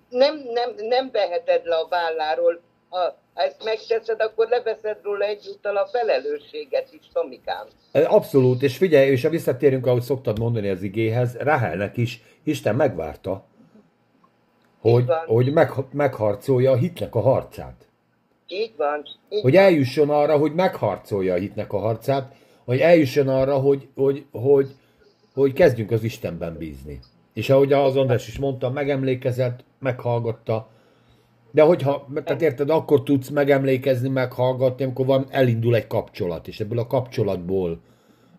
nem, nem, nem veheted le a válláról. Ha, ezt megteszed, akkor leveszed róla egyúttal a felelősséget is, Tomikám. Abszolút, és figyelj, és ha visszatérünk, ahogy szoktad mondani az igéhez, Rahelnek is Isten megvárta, hogy, hogy meg, megharcolja a hitnek a harcát. Így van. Így Hogy eljusson arra, hogy megharcolja a hitnek a harcát, hogy eljusson arra, hogy, hogy, hogy, hogy kezdjünk az Istenben bízni. És ahogy az András is mondta, megemlékezett, meghallgatta, de hogyha, tehát érted, akkor tudsz megemlékezni, meghallgatni, amikor van, elindul egy kapcsolat, és ebből a kapcsolatból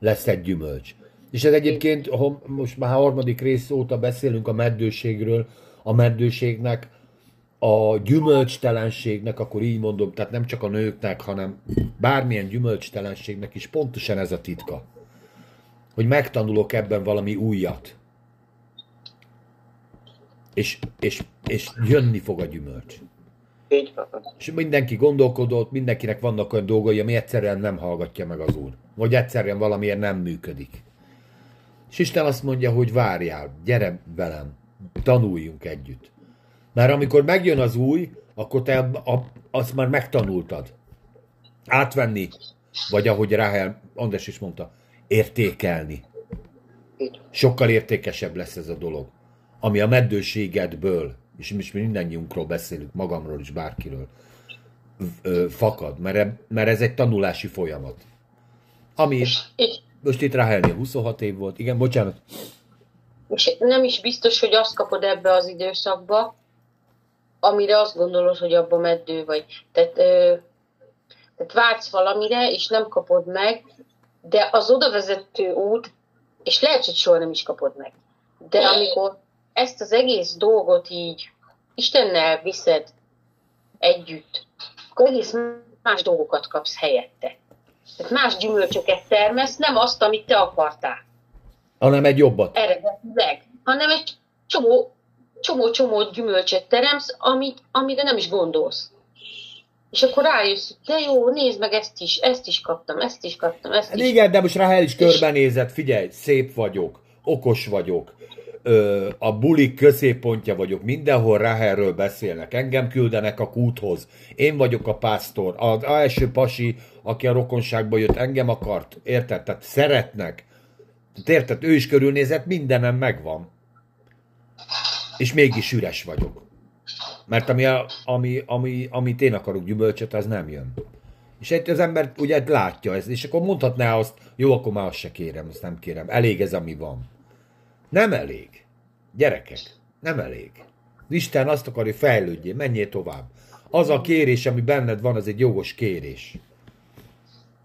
lesz egy gyümölcs. És ez egyébként, most már harmadik rész óta beszélünk a meddőségről, a meddőségnek, a gyümölcstelenségnek, akkor így mondom, tehát nem csak a nőknek, hanem bármilyen gyümölcstelenségnek is pontosan ez a titka. Hogy megtanulok ebben valami újat. És, és, és jönni fog a gyümölcs. Így van. És mindenki gondolkodott, mindenkinek vannak olyan dolgai, ami egyszerűen nem hallgatja meg az Úr. Vagy egyszerűen valamiért nem működik. És Isten azt mondja, hogy várjál, gyere velem, tanuljunk együtt. Mert amikor megjön az új, akkor te a- azt már megtanultad. Átvenni, vagy ahogy Ráhel András is mondta, értékelni. Sokkal értékesebb lesz ez a dolog. Ami a meddőségedből, és mi is mindannyiunkról beszélünk, magamról is, bárkiről, ö, fakad, mert, mert ez egy tanulási folyamat. Ami, most itt Ráhelnél 26 év volt, igen, bocsánat, és nem is biztos, hogy azt kapod ebbe az időszakba, amire azt gondolod, hogy abba meddő vagy. Tehát, ö, tehát vágysz valamire, és nem kapod meg, de az oda vezető út, és lehet, hogy soha nem is kapod meg. De amikor ezt az egész dolgot így Istennel viszed együtt, akkor egész más dolgokat kapsz helyette. Tehát más gyümölcsöket termesz, nem azt, amit te akartál hanem egy jobbat. eredetileg, hanem egy csomó, csomó, csomó gyümölcsöt teremsz, amit, amire nem is gondolsz. És akkor rájössz, hogy de jó, nézd meg ezt is, ezt is kaptam, ezt is kaptam, ezt Hát is. igen, de most Rahel is körbenézett, figyelj, szép vagyok, okos vagyok, ö, a bulik középpontja vagyok, mindenhol Rahelről beszélnek, engem küldenek a kúthoz, én vagyok a pásztor, az első pasi, aki a rokonságba jött, engem akart, érted? Tehát szeretnek. Tehát érted? Ő is körülnézett, mindenem megvan. És mégis üres vagyok. Mert ami, ami, ami, amit én akarok gyümölcsöt, az nem jön. És egy az ember ugye látja ezt, és akkor mondhatná azt, jó, akkor már azt se kérem, azt nem kérem. Elég ez, ami van. Nem elég. Gyerekek, nem elég. Isten azt akarja, hogy fejlődjél, menjél tovább. Az a kérés, ami benned van, az egy jogos kérés.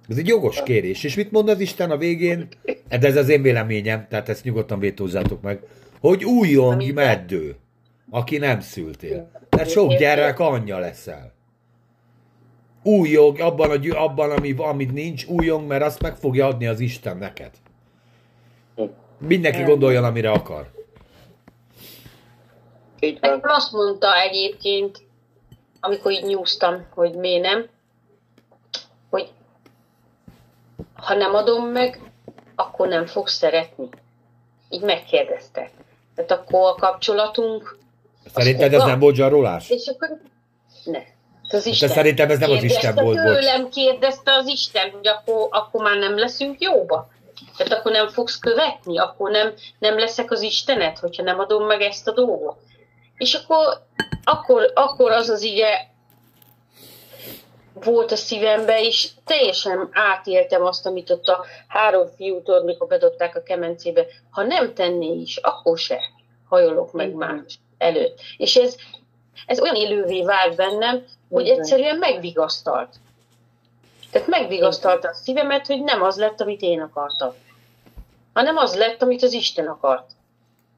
Ez egy jogos kérés. És mit mond az Isten a végén? De ez az én véleményem, tehát ezt nyugodtan vétózzátok meg, hogy újjongj meddő, aki nem szültél. Mert sok gyerek anyja leszel. Újjong abban, a, abban ami, amit nincs, újjong, mert azt meg fogja adni az Isten neked. Mindenki gondoljon, amire akar. Nekem azt mondta egyébként, amikor így nyúztam, hogy miért nem, hogy ha nem adom meg, akkor nem fogsz szeretni. Így megkérdezte. Tehát akkor a kapcsolatunk... Szerinted ez nem volt zsarolás? És akkor ne. Ez az De Isten. szerintem ez nem az Isten volt, bocs. Tőlem kérdezte az Isten, hogy akkor, akkor már nem leszünk jóba. Tehát akkor nem fogsz követni, akkor nem, nem leszek az Istenet, hogyha nem adom meg ezt a dolgot. És akkor, akkor, akkor az az ige volt a szívembe, és teljesen átéltem azt, amit ott a három fiútól, mikor bedobták a kemencébe. Ha nem tenné is, akkor se hajolok meg más. előtt. És ez, ez olyan élővé vált bennem, hogy egyszerűen megvigasztalt. Tehát megvigasztalta a szívemet, hogy nem az lett, amit én akartam, hanem az lett, amit az Isten akart.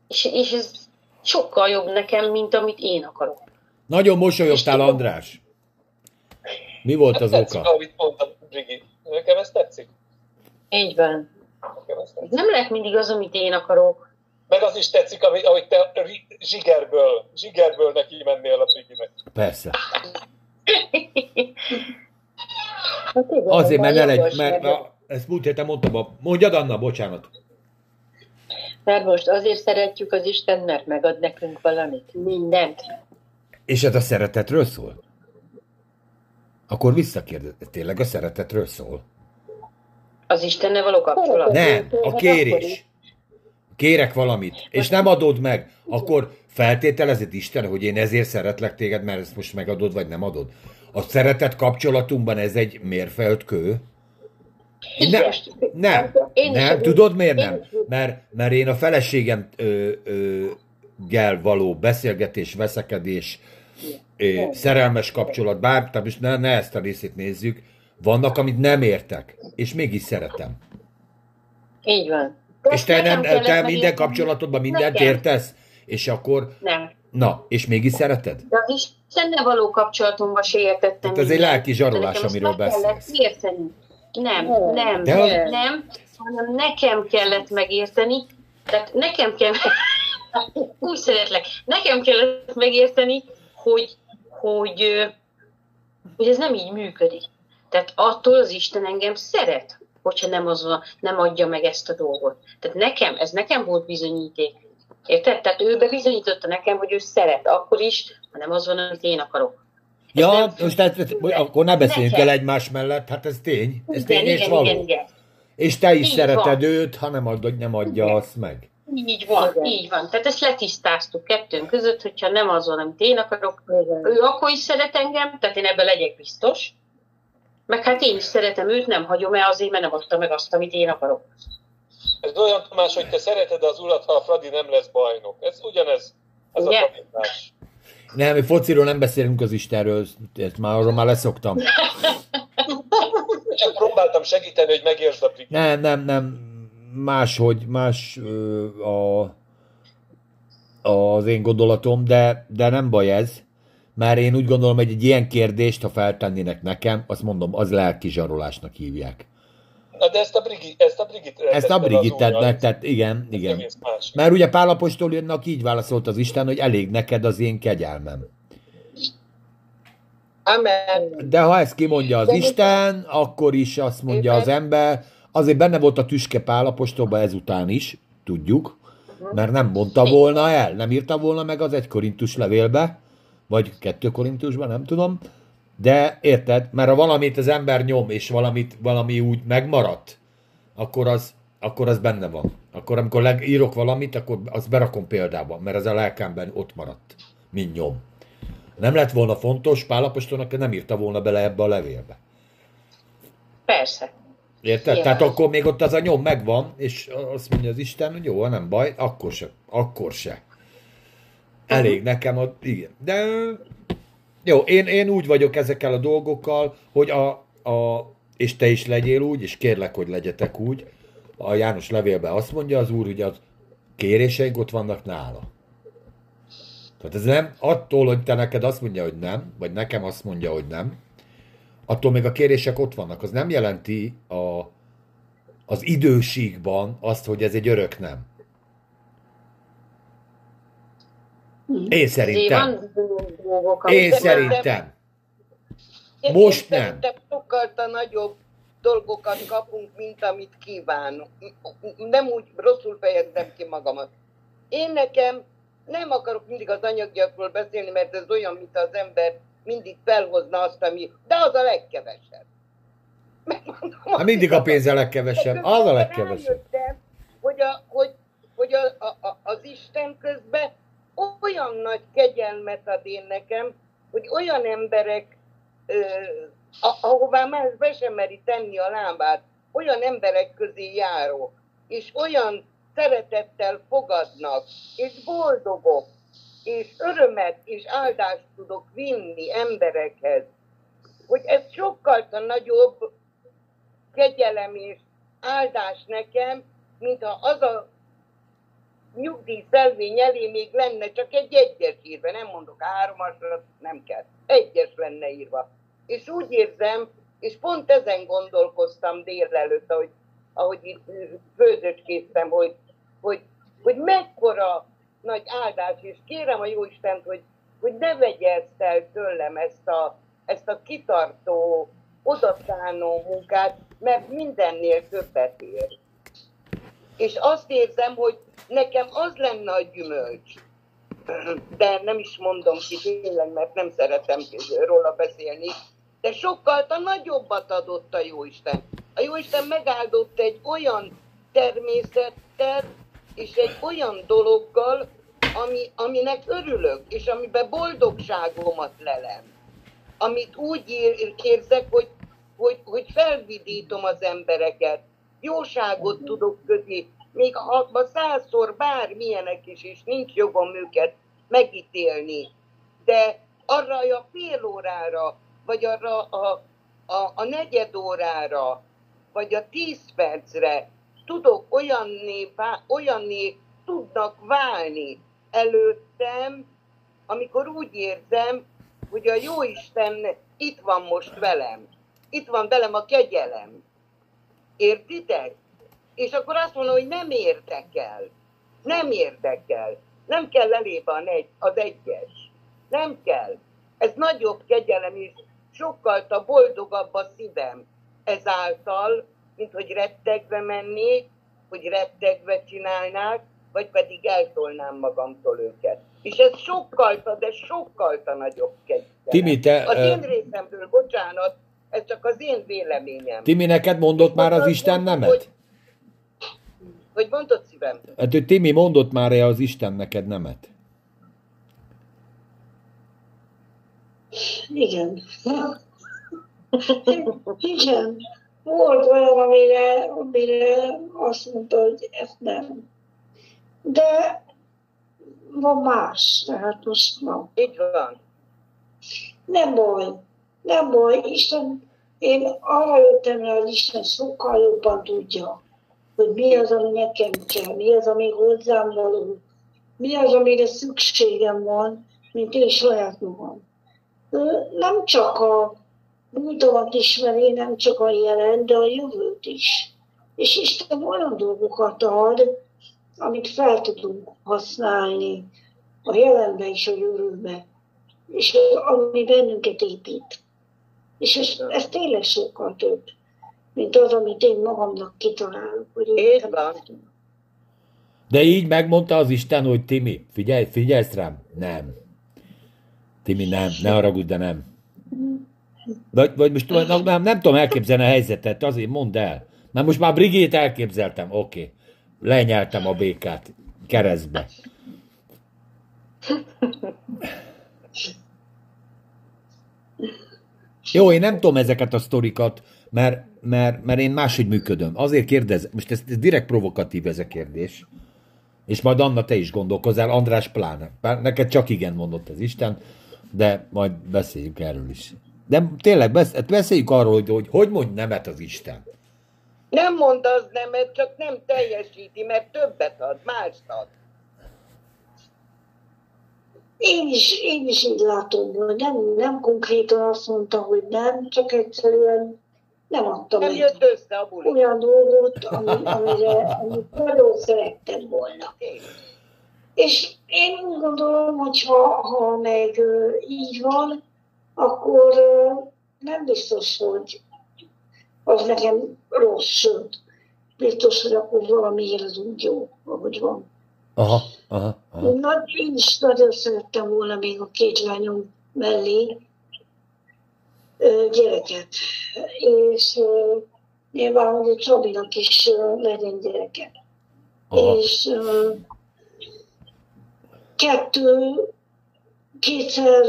És, és ez sokkal jobb nekem, mint amit én akarok. Nagyon mosolyogtál, András. Mi volt az tetszik, oka? amit mondtam, Brigi. Nekem ez tetszik. Így van. Nekem ez tetszik. Nem lehet mindig az, amit én akarok. Meg az is tetszik, ami- ahogy te zsigerből, zsigerből neki mennél a Briginek. Persze. Hát igen, Azért, mert ne legy, mert mert- a, ezt múlt héten mondtam, a, mondjad Anna, bocsánat. Mert most azért szeretjük az Isten, mert megad nekünk valamit. Mindent. És ez a szeretetről szól? Akkor visszakérdez, ez tényleg a szeretetről szól? Az Istennel való kapcsolat. Nem, a Hát kérés. Kérek valamit, és nem adod meg, akkor feltételezed Isten, hogy én ezért szeretlek téged, mert ezt most megadod, vagy nem adod. A szeretet kapcsolatunkban ez egy mérföldkő. Nem, nem, nem, tudod miért nem? Mert, mert én a feleségem ö, ö, gel való beszélgetés, veszekedés, ö, szerelmes kapcsolat, bár, tehát most ne, ne ezt a részét nézzük, vannak, amit nem értek, és mégis szeretem. Így van. És te, nem, te minden kapcsolatodban mindent Nekem. értesz, és akkor, Nem. na, és mégis szereted? De az Istennel való kapcsolatomban se értettem. Tehát ez egy lelki zsarolás, amiről beszélsz. érteni. Nem, nem, De nem, az- nem, hanem nekem kellett megérteni, tehát nekem kell, úgy szeretlek, nekem kellett megérteni, hogy, hogy, hogy ez nem így működik. Tehát attól az Isten engem szeret, hogyha nem, az nem adja meg ezt a dolgot. Tehát nekem, ez nekem volt bizonyíték. Érted? Tehát ő bebizonyította nekem, hogy ő szeret, akkor is, ha nem az van, amit én akarok. Ez Ja, nem- most tehát, akkor ne beszéljünk el egymás mellett, hát ez tény, ez Igen, tény és igen, való. igen, igen. És te is Így szereted van. őt, ha nem adod, nem adja Igen. azt meg. Így van, Igen. így van. Tehát ezt letisztáztuk kettőnk között, hogyha nem az van, amit én akarok, Igen. ő akkor is szeret engem, tehát én ebben legyek biztos. Meg hát én is szeretem őt, nem hagyom el azért, mert nem adta meg azt, amit én akarok. Ez olyan, Tamás, hogy te szereted az urat, ha a Fradi nem lesz bajnok. Ez ugyanez. Ez Ugye? a tanítás. Nem, mi fociról nem beszélünk az Istenről, ezt már arról már leszoktam. Csak próbáltam segíteni, hogy megértsd a. Nem, nem, nem, máshogy, más ö, a, az én gondolatom, de, de nem baj ez, mert én úgy gondolom, hogy egy ilyen kérdést, ha feltennének nekem, azt mondom, az lelki zsarolásnak hívják. Na de ezt a Brigi, ezt a Brigit Ezt a Brigit az úrral. tett meg, tehát igen, igen. Mert ugye Pál apostolnak így válaszolt az Isten, hogy elég neked az én kegyelmem. Amen. De ha ezt kimondja az Isten, akkor is azt mondja az ember, azért benne volt a tüske Pál apostolban ezután is, tudjuk, mert nem mondta volna el, nem írta volna meg az egy korintus levélbe, vagy kettő korintusban, nem tudom, de érted, mert ha valamit az ember nyom, és valamit, valami úgy megmaradt, akkor az, akkor az benne van. Akkor amikor írok valamit, akkor azt berakom példába, mert ez a lelkemben ott maradt, mint nyom. Nem lett volna fontos, Pálapostolnak nem írta volna bele ebbe a levélbe. Persze. Érted? Ja. Tehát akkor még ott az a nyom megvan, és azt mondja az Isten, hogy jó, nem baj, akkor se. Akkor se. Elég nekem a... Igen. De jó, én, én úgy vagyok ezekkel a dolgokkal, hogy a, a és te is legyél úgy, és kérlek, hogy legyetek úgy. A János levélben azt mondja az Úr, hogy az kéréseink ott vannak nála. Tehát ez nem attól, hogy te neked azt mondja, hogy nem, vagy nekem azt mondja, hogy nem, attól még a kérések ott vannak. Az nem jelenti a, az időségban azt, hogy ez egy örök nem. Én Azért szerintem. dolgok, Én szerintem. Én- Most én nem. Sokkal nagyobb dolgokat kapunk, mint amit kívánunk. Nem úgy rosszul fejezem ki magamat. Én nekem nem akarok mindig az anyagiakról beszélni, mert ez olyan, mint az ember mindig felhozna azt, ami... De az a legkevesebb. Megmondom, Hát mindig a pénz a legkevesebb. Az a legkevesebb. Rájöttem, hogy, a, hogy, hogy a, a, a, az Isten közben olyan nagy kegyelmet ad én nekem, hogy olyan emberek, ö, a, ahová más be sem meri tenni a lábát, olyan emberek közé járok, és olyan szeretettel fogadnak, és boldogok, és örömet és áldást tudok vinni emberekhez, hogy ez sokkal nagyobb kegyelem és áldás nekem, mintha az a nyugdíjszelvény elé még lenne csak egy egyes írva, nem mondok hármasra, nem kell, egyes lenne írva. És úgy érzem, és pont ezen gondolkoztam délelőtt, ahogy, ahogy itt főzőcskéztem, hogy, hogy, hogy mekkora nagy áldás, és kérem a Jóistent, hogy, hogy ne vegye ezt el tőlem, ezt a, ezt a kitartó, odatánó munkát, mert mindennél többet ér. És azt érzem, hogy nekem az lenne a gyümölcs, de nem is mondom ki tényleg, mert nem szeretem róla beszélni, de sokkal a nagyobbat adott a Jóisten. A Jóisten megáldott egy olyan természettel, és egy olyan dologgal, ami, aminek örülök, és amiben boldogságomat lelem. Amit úgy érzek, hogy, hogy, hogy felvidítom az embereket, jóságot tudok közé, még ha százszor bármilyenek is, és nincs jogom őket megítélni, de arra a fél órára, vagy arra a, a, a negyed órára, vagy a tíz percre tudok olyanné, olyanné tudnak válni előttem, amikor úgy érzem, hogy a jó Isten itt van most velem. Itt van velem a kegyelem. Értitek? És akkor azt mondom, hogy nem érdekel. Nem érdekel. Nem kell elébe az egyes. Nem kell. Ez nagyobb kegyelem is, sokkal a boldogabb a szívem ezáltal, mint hogy rettegve mennék, hogy rettegve csinálnák, vagy pedig eltolnám magamtól őket. És ez sokkal, de sokkal nagyobb kegyelem. Timi, te, az én részemről, bocsánat, ez csak az én véleményem. Timi, neked mondott már az Isten nemet? Hogy, hogy mondott szívem? Hát, hogy Timi mondott már-e az Isten neked nemet? Igen. Igen. Volt olyan, amire, amire azt mondta, hogy ezt nem. De van más, tehát most van. Így van. Nem baj, nem baj, Isten, én arra jöttem rá, hogy Isten sokkal jobban tudja, hogy mi az, ami nekem kell, mi az, ami hozzám való, mi az, amire szükségem van, mint én saját magam nem csak a múltamat ismeri, nem csak a jelen, de a jövőt is. És Isten olyan dolgokat ad, amit fel tudunk használni a jelenbe és a jövőbe, és ami bennünket épít. És ez, ez tényleg sokkal több, mint az, amit én magamnak kitalálok. Hogy én van. De így megmondta az Isten, hogy Timi, figyelj, figyelj rám? Nem. Timi, nem, ne haragudj, de nem. Vagy, vagy most nem, nem, nem tudom elképzelni a helyzetet, azért mondd el. Mert most már Brigét elképzeltem, oké. Okay. Lenyeltem a békát keresztbe. Jó, én nem tudom ezeket a sztorikat, mert, mert, mert én máshogy működöm. Azért kérdez, most ez, ez direkt provokatív ez a kérdés. És majd Anna, te is gondolkozzál, András pláne. Bár neked csak igen mondott az Isten de majd beszéljük erről is. De tényleg hát beszéljük arról, hogy hogy, hogy mond nemet az Isten. Nem mond az nemet, csak nem teljesíti, mert többet ad, más ad. Én is, én is így látom, hogy nem, nem konkrétan azt mondta, hogy nem, csak egyszerűen nem adtam nem jött össze a buli. olyan dolgot, ami, amire, amit nagyon szerettem volna. És én úgy gondolom, hogy ha, ha meg így van, akkor nem biztos, hogy az nekem rossz, sőt, biztos, hogy akkor valamiért az úgy jó, ahogy van. Aha, aha, aha. Nagy, én is nagyon szerettem volna még a két lányom mellé gyereket. És nyilván, hogy a Csabinak is legyen gyereke. Aha. És kettő, kétszer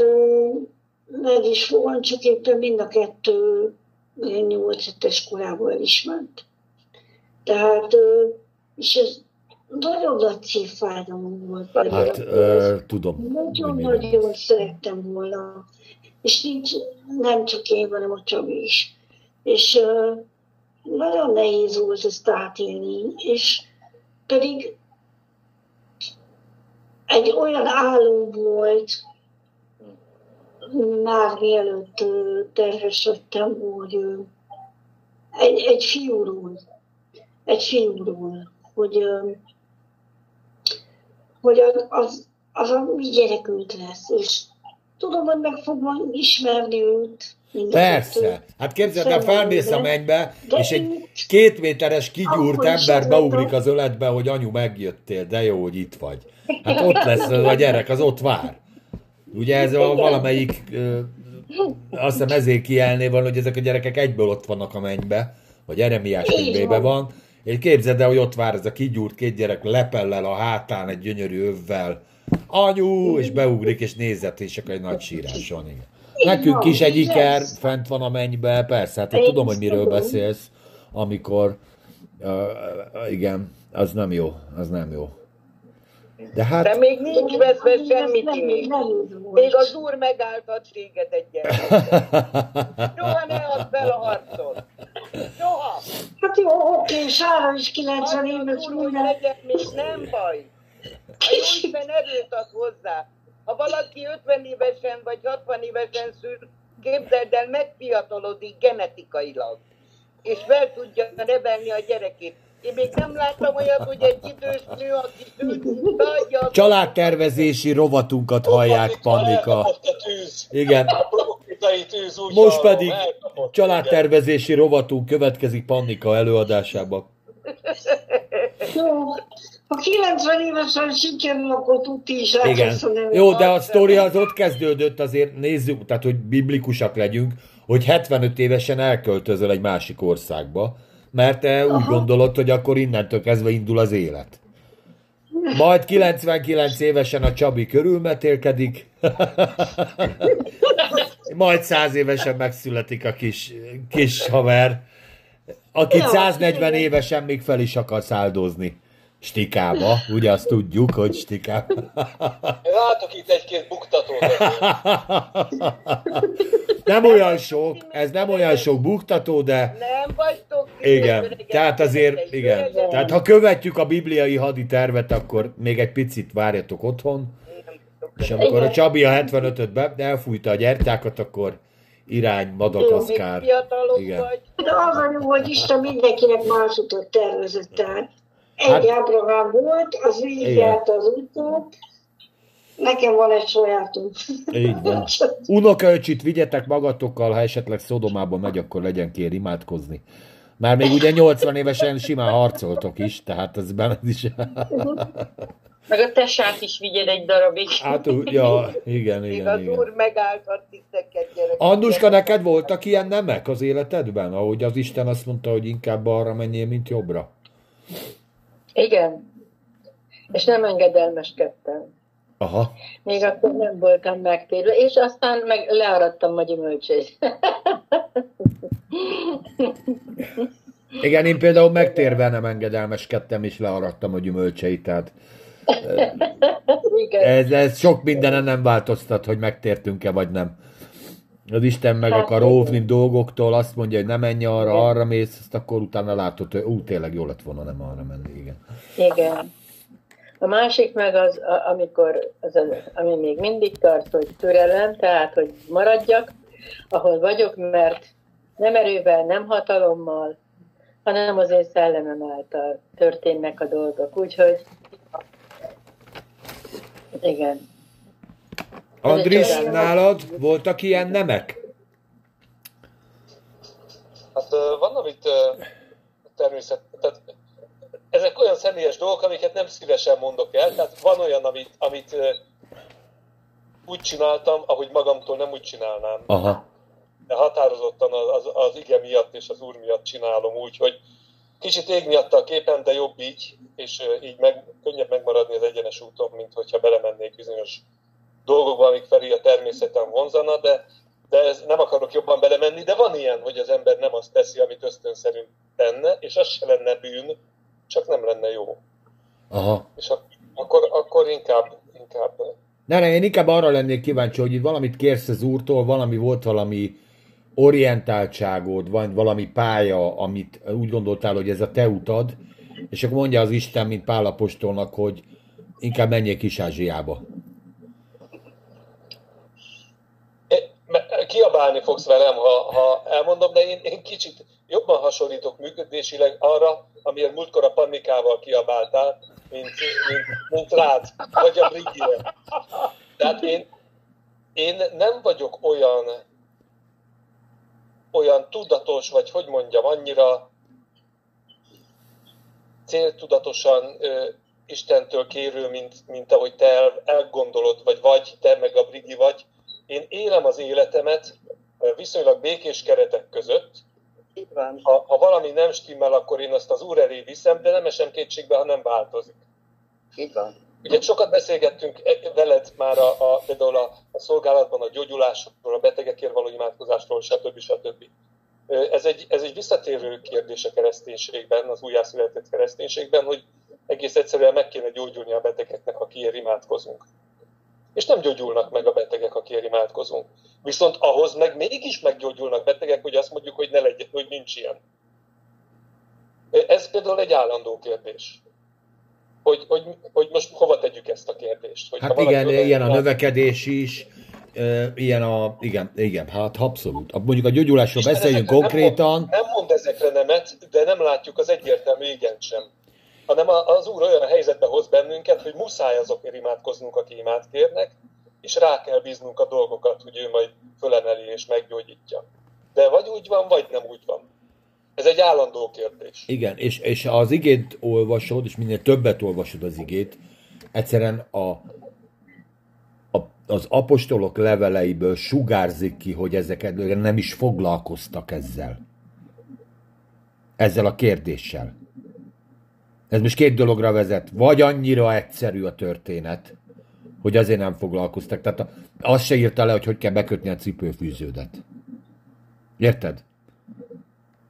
meg is van, csak éppen mind a kettő nyolc hetes korából el is ment. Tehát, és ez nagyon nagy szívfájdalom volt. Hát, ö, tudom. Nagyon-nagyon szerettem volna. És nincs, nem csak én, hanem a Csabi is. És ö, nagyon nehéz volt ezt átélni, és pedig egy olyan álom volt, már mielőtt ö, terhes lettem, hogy egy, egy fiúról, egy fiúról, hogy, hogy az, az, a mi gyerekünk lesz, és tudom, hogy meg fogom ismerni őt. Persze. Hát képzeld el, felmész a mennybe, De és egy két méteres kigyúrt ember beugrik az öletbe, hogy anyu megjöttél, de jó, hogy itt vagy. Hát ott lesz a gyerek, az ott vár. Ugye ez a valamelyik, ö, azt hiszem ezért van, hogy ezek a gyerekek egyből ott vannak a mennybe, vagy Eremiás könyvében van. És képzeld el, hogy ott vár ez a kigyúrt két gyerek lepellel a hátán egy gyönyörű övvel. Anyu! És beugrik, és nézett, és akkor egy nagy sírás van. Igen. Nekünk is egy iker fent van a mennybe, persze, hát én Én tudom, hogy miről beszélsz, amikor, uh, igen, az nem jó, az nem jó. De De hát, még nincs veszve semmit, volt. Még az úr megálltat téged egy gyerek. Soha ne add fel a harcot. Soha. Hát jó, oké, Sára is 90 Azt éves legyen, még nem baj. A Jóisten erőt ad hozzá. Ha valaki 50 évesen vagy 60 évesen szül, képzeld el, megfiatalodik genetikailag. És fel tudja nevelni a gyerekét. Én még nem láttam olyat, hogy egy idős nő, aki szült, beadja a családtervezési rovatunkat hallják, Pannika. Igen, most pedig családtervezési rovatunk következik Pannika előadásába. Jó, ha 90 évesen sikerül, akkor tudti is Igen. Jó, de a sztori az ott kezdődött, azért nézzük, tehát hogy biblikusak legyünk, hogy 75 évesen elköltözöl egy másik országba, mert te úgy gondolod, hogy akkor innentől kezdve indul az élet. Majd 99 évesen a Csabi körülmetélkedik, majd 100 évesen megszületik a kis, kis haver, akit Ja, 140 igen. évesen még fel is akar száldozni stikába, ugye azt tudjuk, hogy stikába. Látok itt egy-két buktatót. Nem olyan sok, ez nem olyan sok buktató, de Nem vagytok igen. Tehát azért, igen. Tehát ha követjük a bibliai hadi tervet, akkor még egy picit várjatok otthon, és amikor a Csabi a 75-öt be, elfújta a gyertyákat, akkor irány Madagaszkár. Igen. vagy. De az a jó, hogy Isten mindenkinek más utat tervezett. Tehát egy Hát- Ábrahám volt, az Igen. végigjárta az útot, nekem van egy sajátom. Így van. Unokaöcsit vigyetek magatokkal, ha esetleg Szodomába megy, akkor legyen kér imádkozni. Már még ugye 80 évesen simán harcoltok is, tehát ez benne is. Meg a tesát is vigyed egy darabig. Hát, ja, igen, Még igen, az igen. úr megállhat titeket, gyerekek. Anduska, neked voltak ilyen nemek az életedben, ahogy az Isten azt mondta, hogy inkább arra menjél, mint jobbra? Igen. És nem engedelmeskedtem. Aha. Még akkor nem voltam megtérve, és aztán meg learadtam a gyümölcsét. Igen, én például megtérve nem engedelmeskedtem, és learadtam a gyümölcseit, tehát Igen. ez, ez sok mindenen nem változtat, hogy megtértünk-e vagy nem. Az Isten meg akar óvni dolgoktól, azt mondja, hogy ne menj arra, arra mész, azt akkor utána látod, hogy ú, tényleg jó lett volna nem arra menni, igen. Igen. A másik meg az, amikor, az, az, ami még mindig tart, hogy türelem, tehát, hogy maradjak, ahol vagyok, mert nem erővel, nem hatalommal, hanem az én szellemem által történnek a dolgok. Úgyhogy igen. Andris, nálad voltak ilyen nemek? Hát ö, van, amit ö, természet, tehát ezek olyan személyes dolgok, amiket nem szívesen mondok el, tehát van olyan, amit, amit úgy csináltam, ahogy magamtól nem úgy csinálnám. Aha. De határozottan az, az, az ige miatt és az úr miatt csinálom úgy, hogy kicsit ég miatt a képen, de jobb így, és így meg, könnyebb megmaradni az egyenes úton, mint hogyha belemennék bizonyos dolgokba, amik felé a természeten vonzana, de, de ez nem akarok jobban belemenni, de van ilyen, hogy az ember nem azt teszi, amit ösztön szerint tenne, és az se lenne bűn, csak nem lenne jó. Aha. És ak- akkor, akkor inkább, inkább Ne, ne, én inkább arra lennék kíváncsi, hogy itt valamit kérsz az úrtól, valami volt valami orientáltságod, vagy valami pálya, amit úgy gondoltál, hogy ez a te utad, és akkor mondja az Isten, mint Pálapostolnak, hogy inkább menjél Kis-Ázsiába. É- me- Kiabálni fogsz velem, ha, ha elmondom, de én, én kicsit jobban hasonlítok működésileg arra, amilyen múltkor a panikával kiabáltál, mint, mint, mint rád, vagy a Brigire. Tehát én, én nem vagyok olyan, olyan tudatos, vagy hogy mondjam, annyira céltudatosan ö, Istentől kérő, mint, mint ahogy te el, elgondolod, vagy vagy, te meg a Brigi vagy. Én élem az életemet viszonylag békés keretek között. Ha, ha valami nem stimmel, akkor én azt az Úr elé viszem, de nem esem kétségbe, ha nem változik. Így van. Ugye sokat beszélgettünk e- veled már a, a, például a, a szolgálatban a gyógyulásról, a betegekért való imádkozásról, stb. stb. Ez egy, ez egy visszatérő kérdés a kereszténységben, az újjászületett kereszténységben, hogy egész egyszerűen meg kéne gyógyulni a betegeknek, akiért imádkozunk. És nem gyógyulnak meg a betegek, akiért imádkozunk. Viszont ahhoz meg mégis meggyógyulnak betegek, hogy azt mondjuk, hogy ne legyen, hogy nincs ilyen. Ez például egy állandó kérdés. Hogy, hogy, hogy most hova tegyük ezt a kérdést? Hogy Hát igen, ilyen a növekedés is, ilyen a, igen, igen, hát abszolút. Mondjuk a gyógyulásról beszéljünk konkrétan, Nem mond, nem mond ezekre nemet, de nem látjuk az egyértelmű igen sem. Hanem az Úr olyan helyzetbe hoz bennünket, hogy muszáj azokért imádkoznunk, aki imád kérnek, és rá kell bíznunk a dolgokat, hogy ő majd fölemeli és meggyógyítja. De vagy úgy van, vagy nem úgy van. Ez egy állandó kérdés. Igen, és, és az igét olvasod, és minél többet olvasod az igét, egyszerűen a, a, az apostolok leveleiből sugárzik ki, hogy ezeket nem is foglalkoztak ezzel. Ezzel a kérdéssel. Ez most két dologra vezet. Vagy annyira egyszerű a történet, hogy azért nem foglalkoztak. Tehát a, azt se írta le, hogy hogy kell bekötni a cipőfűződet. Érted?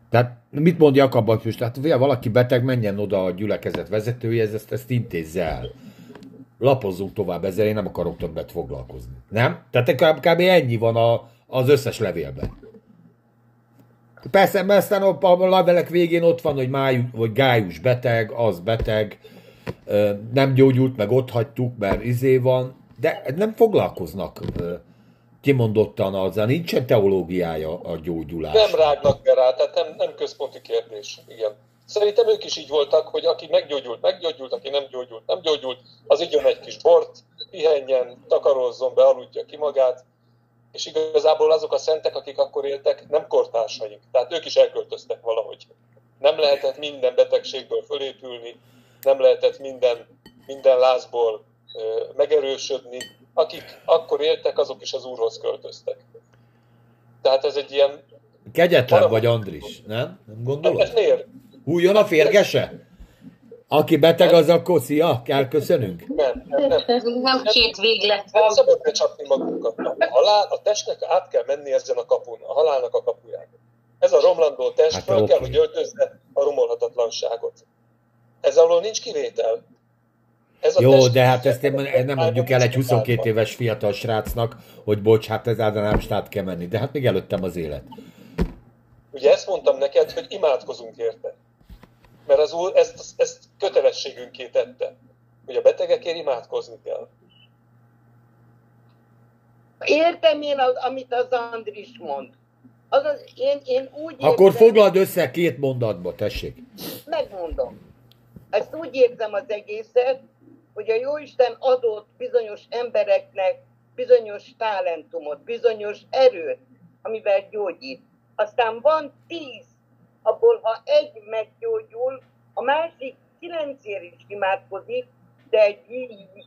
Tehát mit mond Jakab most? Tehát figyelj, valaki beteg, menjen oda a gyülekezet vezetőjéhez, ezt, ezt intézze el. Lapozzunk tovább ezzel, én nem akarok többet foglalkozni. Nem? Tehát kb. kb. ennyi van a, az összes levélben. Persze, mert aztán a, a levelek végén ott van, hogy, májú, vagy Gájus beteg, az beteg, nem gyógyult, meg ott hagytuk, mert izé van, de nem foglalkoznak kimondottan azzal, nincsen teológiája a gyógyulás. Nem rágnak be rá, tehát nem, nem központi kérdés. Igen. Szerintem ők is így voltak, hogy aki meggyógyult, meggyógyult, aki nem gyógyult, nem gyógyult, az igyon egy kis bort, pihenjen, takarozzon be, aludja ki magát, és igazából azok a szentek, akik akkor éltek, nem kortársaink. Tehát ők is elköltöztek valahogy. Nem lehetett minden betegségből fölépülni, nem lehetett minden, minden lázból ö, megerősödni. Akik akkor éltek, azok is az Úrhoz költöztek. Tehát ez egy ilyen... Kegyetlen vagy, Andris, nem? Nem gondolod? Ez miért? Hújjon a férgese? Aki beteg, az akkor szia, elköszönünk. Nem, nem, nem. Nem két véglet Nem van. szabad becsapni magunkat. A, halál, a testnek át kell menni ezen a kapun, a halálnak a kapuján. Ez a romlandó test Hát fel kell, oké. hogy öltözze a romolhatatlanságot. Ez alól nincs kivétel. Ez a Jó, test- de hát ezt én nem mondjuk el egy 22 éves fiatal srácnak, hogy bocs, hát ez nem stát kell menni. De hát még előttem az élet. Ugye ezt mondtam neked, hogy imádkozunk érte. Mert az Úr ezt, ezt kötelességünké tette, hogy a betegekért imádkozni kell. Értem én, az, amit az Andris mond. Azaz, én, én úgy Akkor érzem, foglald össze két mondatba, tessék. megmondom. Ezt úgy érzem az egészet, hogy a Jóisten adott bizonyos embereknek bizonyos talentumot, bizonyos erőt, amivel gyógyít. Aztán van tíz, abból ha egy meggyógyul, a másik kilencér is imádkozik, de egy,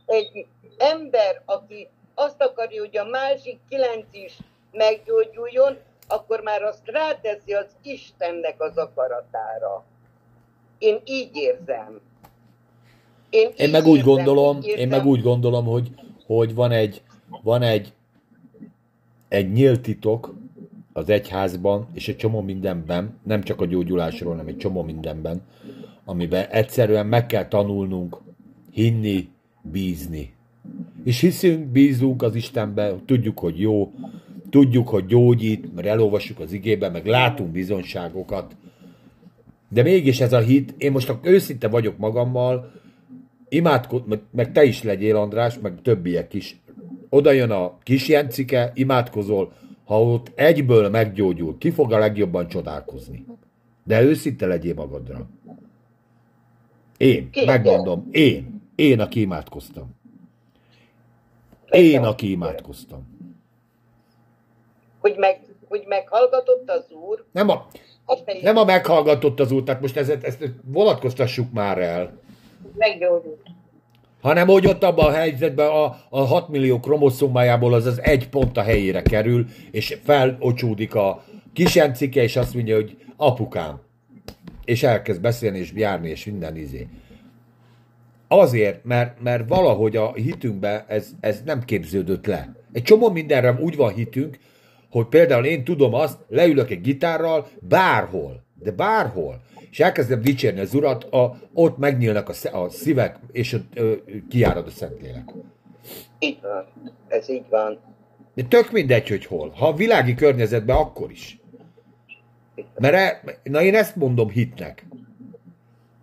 egy ember, aki azt akarja, hogy a másik kilenc is meggyógyuljon, akkor már azt ráteszi az Istennek az akaratára. Én így érzem. Én, Én így meg úgy érzem, gondolom, így én érzem. meg úgy gondolom, hogy, hogy van egy, van egy, egy nyílt titok az egyházban, és egy csomó mindenben, nem csak a gyógyulásról, hanem egy csomó mindenben, amiben egyszerűen meg kell tanulnunk hinni, bízni. És hiszünk, bízunk az Istenbe, tudjuk, hogy jó, tudjuk, hogy gyógyít, mert elolvassuk az igébe, meg látunk bizonságokat. De mégis ez a hit, én most őszinte vagyok magammal, imádkod, meg, meg te is legyél, András, meg többiek is. Oda jön a kis Jencike, imádkozol, ha ott egyből meggyógyul, ki fog a legjobban csodálkozni? De őszinte legyél magadra. Én, Ki? megmondom, én, én, aki imádkoztam. Én, aki imádkoztam. Hogy, meg, hogy meghallgatott az úr, Nem a, te nem a meghallgatott az út, tehát most ezt, ezt vonatkoztassuk már el. Meggyógyult. hanem hogy ott abban a helyzetben a, a 6 millió kromoszómájából az az egy pont a helyére kerül, és felocsúdik a kisencike, és azt mondja, hogy apukám. És elkezd beszélni, és járni, és minden izé. Azért, mert, mert valahogy a hitünkben ez, ez nem képződött le. Egy csomó mindenre úgy van hitünk, hogy például én tudom azt, leülök egy gitárral bárhol, de bárhol, és elkezdem dicsérni az urat, a, ott megnyílnak a, a szívek, és ott ö, kiárad a Szentlélek. így van. Ez így van. De tök mindegy, hogy hol. Ha a világi környezetben, akkor is. Mert e, na én ezt mondom hitnek.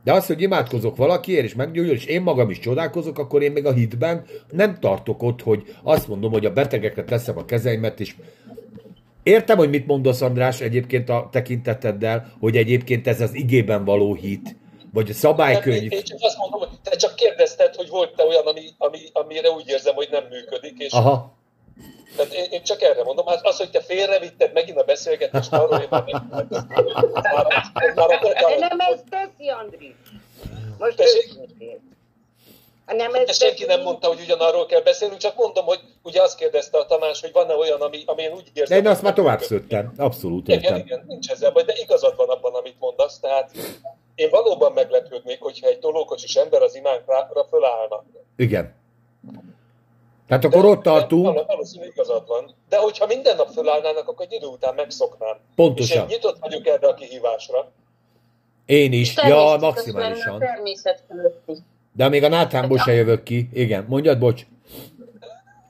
De az, hogy imádkozok valakiért, és meggyógyul, és én magam is csodálkozok, akkor én még a hitben nem tartok ott, hogy azt mondom, hogy a betegekre teszem a kezeimet, és értem, hogy mit mondasz, András, egyébként a tekinteteddel, hogy egyébként ez az igében való hit, vagy a szabálykönyv. én csak azt mondom, hogy te csak kérdezted, hogy volt-e olyan, ami, ami, amire úgy érzem, hogy nem működik, és Aha, tehát én, én, csak erre mondom, hát az, hogy te félrevitted megint a beszélgetést, arról én már nem De nem ezt teszi, Andris. Most őszintén. Nem De ezt senki teszi, nem mondta, hogy ugyanarról kell beszélnünk, csak mondom, hogy ugye azt kérdezte a Tamás, hogy van-e olyan, ami, ami én úgy de érzem... én azt már tovább szőttem. Abszolút Igen, értem. igen, nincs ezzel baj, de igazad van abban, amit mondasz, tehát én valóban meglepődnék, hogyha egy tolókocsis ember az imánkra fölállna. Igen. Tehát akkor ott De tartunk, val- Valószínűleg igazad van. De hogyha minden nap fölállnának, akkor egy idő után megszoknám. És pontosan. én nyitott vagyok erre a kihívásra. Én is. Ja, maximálisan. Természet fölötti. De még a Nátánból se jövök ki. Igen, mondjad, bocs.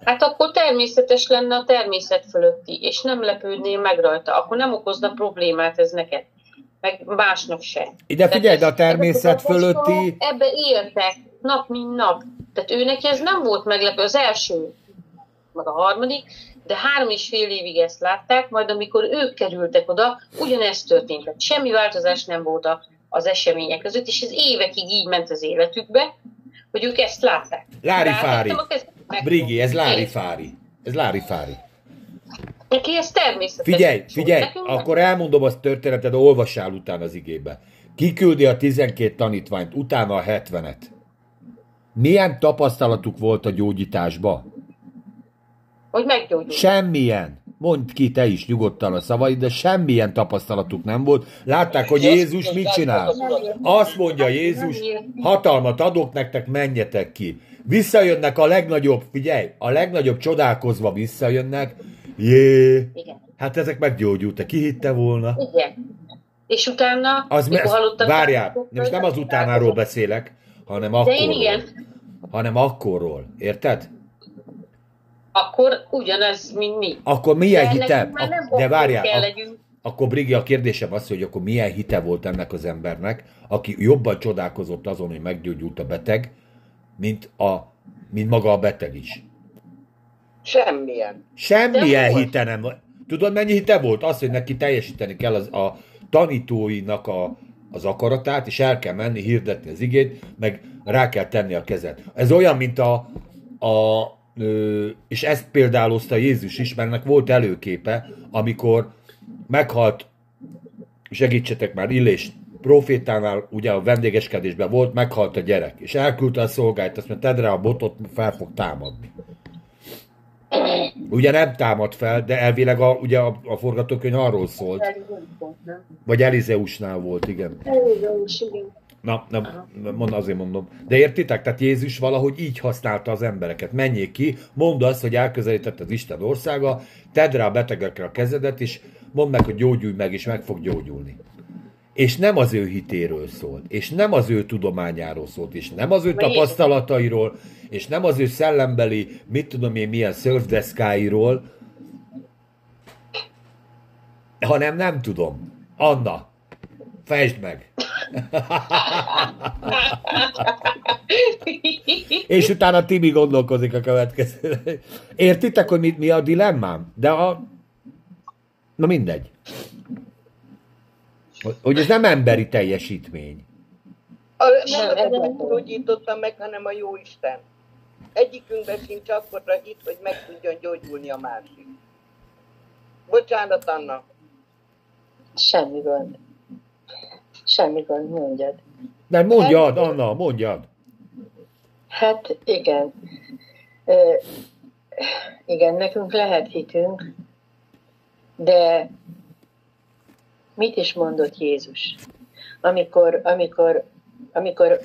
Hát akkor természetes lenne a természet fölötti, és nem lepődnél meg rajta. Akkor nem okozna problémát ez neked. Meg másnak se. Ide figyelj, de a természet fölötti... Ebbe éltek, nap mint nap. Tehát őnek ez nem volt meglepő. Az első, meg a harmadik, de három és fél évig ezt látták, majd amikor ők kerültek oda, ugyanezt történt. Tehát semmi változás nem volt a- az események között, és ez évekig így ment az életükbe, hogy ők ezt látták. Lári Fári. Brigi, ez Lári. Fári. Ez Lári Fári. Neki ez természetes. Figyelj, figyelj, Nekünk akkor elmondom azt történetet, de olvassál utána az igébe. Kiküldi a 12 tanítványt, utána a 70-et. Milyen tapasztalatuk volt a gyógyításba? Hogy meggyógyul. Semmilyen. Mondd ki te is nyugodtan a szavaid, de semmilyen tapasztalatuk nem volt. Látták, hogy Jézus mit csinál. Azt mondja Jézus, hatalmat adok nektek, menjetek ki. Visszajönnek a legnagyobb, figyelj, a legnagyobb csodálkozva visszajönnek. Jé, hát ezek meggyógyultak, ki hitte volna? Igen. És utána, Az mikor me- hallottak- várjál, most nem az utánáról beszélek, hanem De én akkorról. igen. Hanem akkorról, érted? Akkor ugyanez, mint mi. Akkor milyen De hite? nekünk már nem De várjál, kell ak- legyünk. akkor Brigi, a kérdésem az, hogy akkor milyen hite volt ennek az embernek, aki jobban csodálkozott azon, hogy meggyógyult a beteg, mint, a, mint maga a beteg is. Semmilyen. Semmilyen De volt. hite nem. Tudod, mennyi hite volt? Az, hogy neki teljesíteni kell az, a tanítóinak a, az akaratát, és el kell menni, hirdetni az igét, meg rá kell tenni a kezet. Ez olyan, mint a, a ö, és ezt példálozta Jézus is, mert ennek volt előképe, amikor meghalt, segítsetek már, Illés profétánál, ugye a vendégeskedésben volt, meghalt a gyerek, és elküldte a szolgályt, azt mondta, tedd rá a botot, fel fog támadni. Ugye nem támad fel, de elvileg a, ugye a, a forgatókönyv arról szólt, vagy Elizeusnál volt, igen. Na, na, mond, azért mondom. De értitek? Tehát Jézus valahogy így használta az embereket. Menjék ki, mondd azt, hogy elközelített az Isten országa, tedd rá a betegekre a kezedet, és mondd meg, hogy gyógyulj meg, és meg fog gyógyulni. És nem az ő hitéről szólt, és nem az ő tudományáról szólt, és nem az ő tapasztalatairól, és nem az ő szellembeli, mit tudom én, milyen szörfdeszkáiról, hanem nem tudom. Anna, fejtsd meg! És utána Tibi gondolkozik a következő. Értitek, hogy mit, mi a dilemmám? De a... Na mindegy. Hogy- ez nem emberi teljesítmény. A, Nem, nem, nem nem. gyógyította meg, hanem a jó Isten. Egyikünkben sincs akkorra hit, hogy meg tudjon gyógyulni a másik. Bocsánat, Anna. Semmi gond. Semmi gond, mondjad. De mondjad, Anna, mondjad. Hát igen. Ö, igen, nekünk lehet hitünk, de mit is mondott Jézus? Amikor, amikor, amikor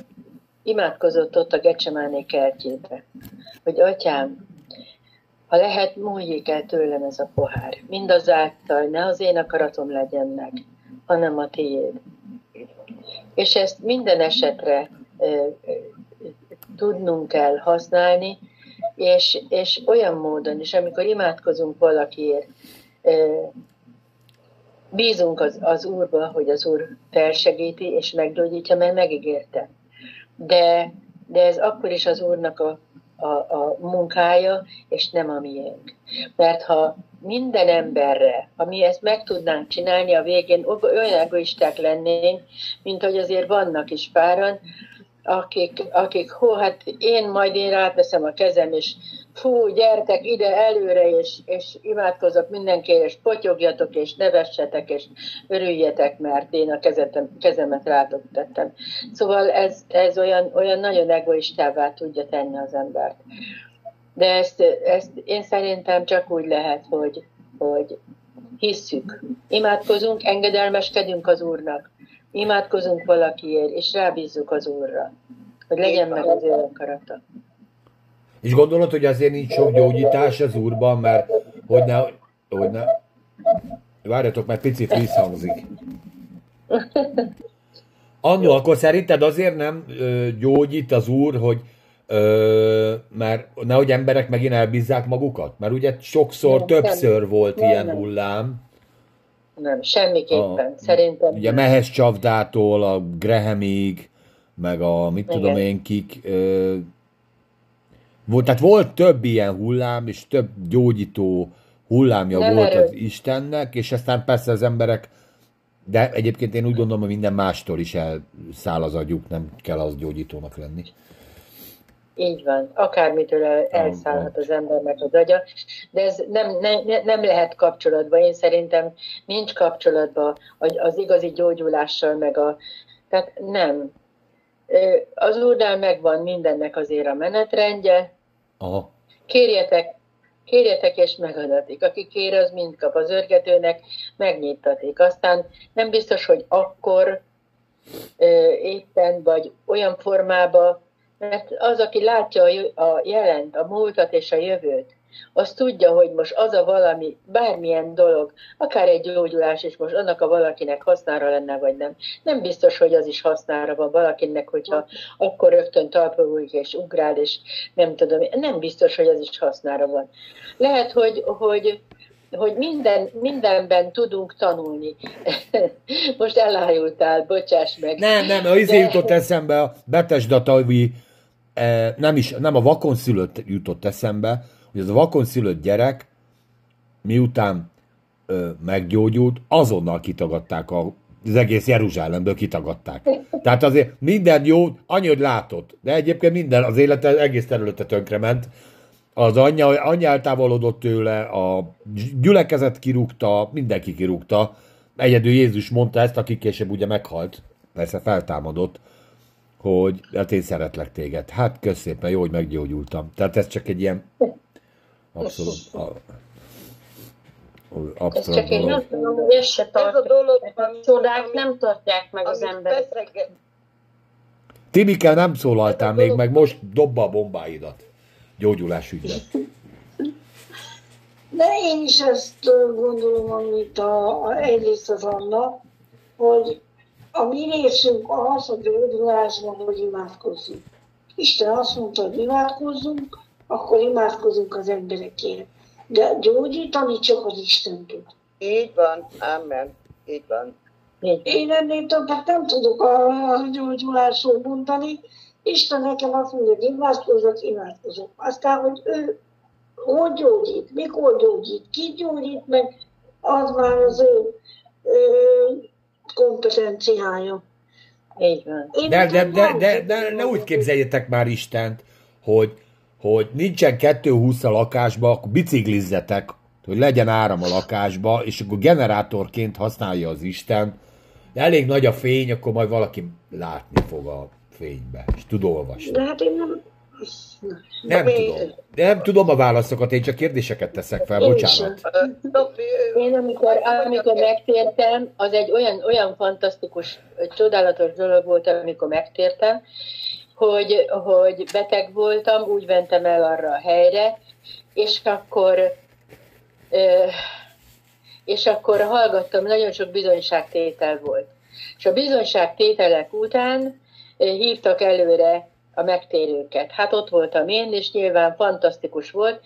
imádkozott ott a Gecsemáné kertjébe, hogy atyám, ha lehet, múljék el tőlem ez a pohár. Mindazáltal ne az én akaratom legyen meg, hanem a tiéd. És ezt minden esetre ö, ö, tudnunk kell használni, és, és olyan módon is, amikor imádkozunk valakiért, ö, bízunk az, az Úrba, hogy az Úr felsegíti és meggyógyítja, mert megígérte. De, de ez akkor is az Úrnak a, a, a munkája, és nem a miénk. Mert ha minden emberre, ha mi ezt meg tudnánk csinálni, a végén olyan egoisták lennénk, mint hogy azért vannak is páran, akik, akik hó, hát én majd én ráteszem a kezem, és fú, gyertek ide előre, és, és imádkozok mindenkiért, és potyogjatok, és nevessetek, és örüljetek, mert én a kezetem, kezemet rátok tettem. Szóval ez, ez olyan, olyan nagyon egoistává tudja tenni az embert. De ezt, ezt én szerintem csak úgy lehet, hogy, hogy hisszük. Imádkozunk, engedelmeskedünk az Úrnak. Imádkozunk valakiért, és rábízzuk az Úrra, hogy legyen meg az ő akarata. És gondolod, hogy azért nincs sok gyógyítás az úrban, mert hogy ne, hogy ne... Várjatok, mert picit visszhangzik. Annó, akkor szerinted azért nem ö, gyógyít az úr, hogy ö, mert nehogy emberek megint elbízzák magukat? Mert ugye sokszor, Nem, többször nem. volt Nem, ilyen nem. hullám. Nem, semmiképpen. A- Szerintem Ugye Mehes Csavdától a Grahamig, meg a mit Igen. tudom én kik. Ö, volt, tehát volt több ilyen hullám, és több gyógyító hullámja Nem volt erő. az Istennek, és aztán persze az emberek, de egyébként én úgy gondolom, hogy minden mástól is elszáll az agyuk, nem kell az gyógyítónak lenni. így van. Akármitől el- elszállhat az embernek az agya, de ez nem, ne, ne- nem lehet kapcsolatban. Én szerintem nincs kapcsolatban az igazi gyógyulással, meg a... Tehát nem. Az úrnál megvan mindennek azért a menetrendje, Aha. kérjetek, kérjetek és megadatik. Aki kér, az mind kap. Az örgetőnek megnyittatik. Aztán nem biztos, hogy akkor éppen, vagy olyan formába, mert az, aki látja a jelent, a múltat és a jövőt, az tudja, hogy most az a valami, bármilyen dolog, akár egy gyógyulás is most annak a valakinek hasznára lenne, vagy nem. Nem biztos, hogy az is hasznára van valakinek, hogyha akkor rögtön talpra ugrik és ugrál, és nem tudom, nem biztos, hogy az is hasznára van. Lehet, hogy, hogy hogy minden, mindenben tudunk tanulni. Most elájultál, bocsáss meg. Nem, nem, az izé De- jutott eszembe a Betesdatavi, eh, nem is, nem a vakon szülött jutott eszembe, hogy az a vakon szülött gyerek, miután ö, meggyógyult, azonnal kitagadták a, az egész Jeruzsálemből kitagadták. Tehát azért minden jó, annyi, hogy látott, de egyébként minden, az élete egész területe tönkrement. Az anyja, anyja eltávolodott tőle, a gyülekezet kirúgta, mindenki kirúgta. Egyedül Jézus mondta ezt, aki később ugye meghalt, persze feltámadott, hogy hát én szeretlek téged. Hát kösz szépen, jó, hogy meggyógyultam. Tehát ez csak egy ilyen abszolút, a, Ez csak egy dolog. Nem tudom, hogy ezt se Ez a dolog, A csodák nem tartják meg az amit emberek. beszege- Tibike, nem szólaltál még, meg most dobba a bombáidat. Gyógyulás ügyben. De én is ezt gondolom, amit a, a egyrészt az Anna, hogy a mi részünk az, hogy gyógyulásban, hogy imádkozzunk. Isten azt mondta, hogy imádkozzunk, akkor imádkozunk az emberekért. De gyógyítani csak az Isten tud. Így van, amen. Így van. Én ennél többet nem tudok a gyógyulásról mondani. Isten nekem azt mondja, hogy imádkozok, imádkozok. Aztán, hogy ő hogy gyógyít, mikor gyógyít, ki gyógyít meg, az már az ő, ő kompetenciája. Így van. Én De, de, de, de, sok de ne úgy képzeljétek már Istent, hogy, hogy nincsen 220 a lakásba, akkor biciklizzetek, hogy legyen áram a lakásba, és akkor generátorként használja az Isten. De elég nagy a fény, akkor majd valaki látni fog a fénybe, és tud olvasni. De hát én nem... Nem tudom. De nem tudom a válaszokat, én csak kérdéseket teszek fel, Én bocsánat. Én amikor, amikor megtértem, az egy olyan, olyan fantasztikus, csodálatos dolog volt, amikor megtértem, hogy, hogy beteg voltam, úgy mentem el arra a helyre, és akkor és akkor hallgattam, nagyon sok bizonyságtétel volt. És a bizonyságtételek után hívtak előre a megtérőket. Hát ott voltam én, és nyilván fantasztikus volt,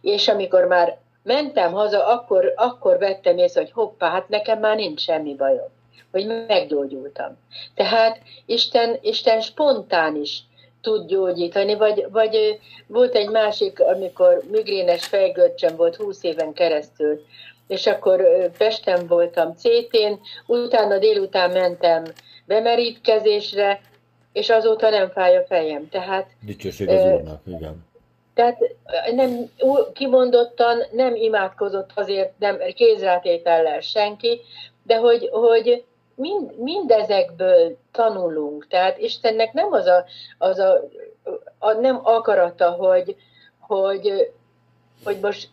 és amikor már mentem haza, akkor, akkor vettem észre, hogy hoppá, hát nekem már nincs semmi bajom, hogy meggyógyultam. Tehát Isten, Isten spontán is tud gyógyítani, vagy, vagy volt egy másik, amikor migrénes fejgörcsem volt 20 éven keresztül, és akkor Pesten voltam CT-n, utána délután mentem bemerítkezésre, és azóta nem fáj a fejem. Tehát Dicsőség az Úrnak, igen. tehát nem, kimondottan nem imádkozott azért, nem kézrátétellel senki, de hogy, hogy mind, mindezekből tanulunk. Tehát Istennek nem az a, az a, a nem akarata, hogy, hogy, hogy most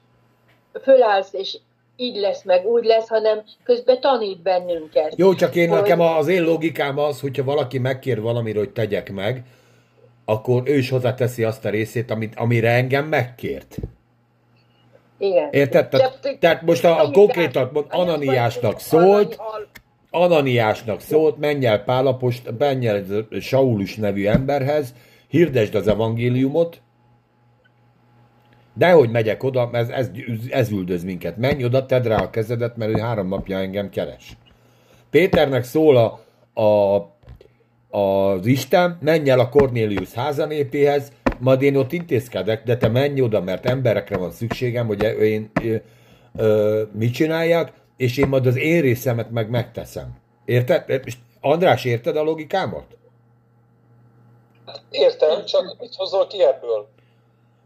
fölállsz, és így lesz, meg úgy lesz, hanem közben tanít bennünket. Jó, csak én Hogy- nekem az én logikám az, hogyha valaki megkér valamire, hogy tegyek meg, akkor ő is hozzáteszi azt a részét, amit, amire engem megkért. Igen. Érted? Tehát, tehát most a, a konkrétan mond, Ananiásnak szólt, Ananiásnak szólt, menj el Pálapost, menj el Saulus nevű emberhez, hirdesd az evangéliumot, dehogy megyek oda, ez, ez, ez üldöz minket. Menj oda, tedd rá a kezedet, mert ő három napja engem keres. Péternek szól a, a, az Isten, menj el a Cornélius házanépéhez, majd én ott intézkedek, de te menj oda, mert emberekre van szükségem, hogy én ö, ö, mit csináljak, és én majd az én részemet meg megteszem. Érted? András, érted a logikámat? Értem, csak mit hozol ki ebből?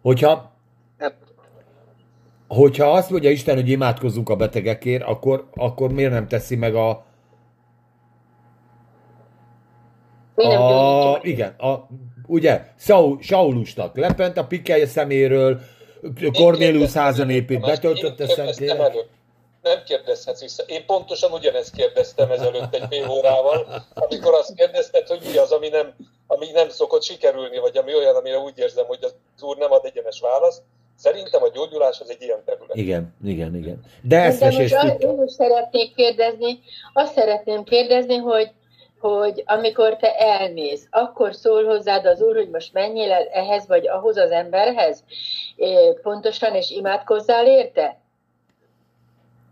Hogyha, hogyha azt mondja Isten, hogy imádkozzunk a betegekért, akkor, akkor miért nem teszi meg a, a igen, a, ugye, Saul, Saulusnak lepent a pikelje szeméről, Cornélius házanépét Tamás, betöltötte előbb. Nem kérdezhetsz vissza. Én pontosan ugyanezt kérdeztem ezelőtt egy fél órával, amikor azt kérdezted, hogy mi az, ami nem, ami nem szokott sikerülni, vagy ami olyan, amire úgy érzem, hogy az úr nem ad egyenes választ. Szerintem a gyógyulás az egy ilyen terület. Igen, igen, igen. De De eszmes és most az- titka. én is szeretnék kérdezni, azt szeretném kérdezni, hogy, hogy amikor te elmész, akkor szól hozzád az Úr, hogy most menjél el ehhez vagy ahhoz az emberhez, pontosan, és imádkozzál érte?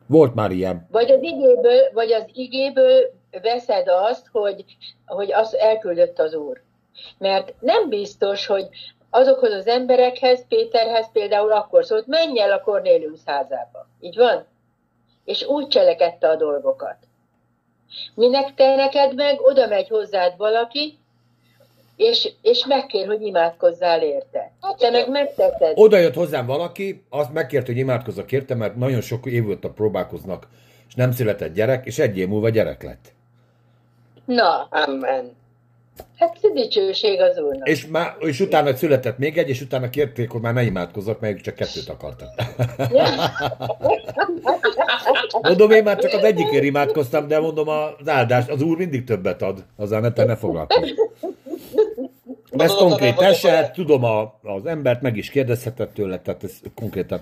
Volt már ilyen. Vagy az igéből, vagy az igéből veszed azt, hogy, hogy azt elküldött az Úr. Mert nem biztos, hogy azokhoz az emberekhez, Péterhez például akkor szólt, menj el a Cornélius házába. Így van? És úgy cselekedte a dolgokat. Minek te neked meg, oda megy hozzád valaki, és, és megkér, hogy imádkozzál érte. Te meg megteszed. Oda jött hozzám valaki, azt megkért, hogy imádkozzak érte, mert nagyon sok év óta próbálkoznak, és nem született gyerek, és egy év múlva gyerek lett. Na, Amen. hát dicsőség az Úrnak. És, már, és utána született még egy, és utána kérték, hogy már ne imádkozzak, mert ők csak kettőt akartak. Mondom, én már csak az egyikért imádkoztam, de mondom, az áldás, az úr mindig többet ad, azzal ne te ne foglalkozz. Ez konkrét eset, tudom, a, az embert meg is kérdezhetett tőle, tehát ez konkrétan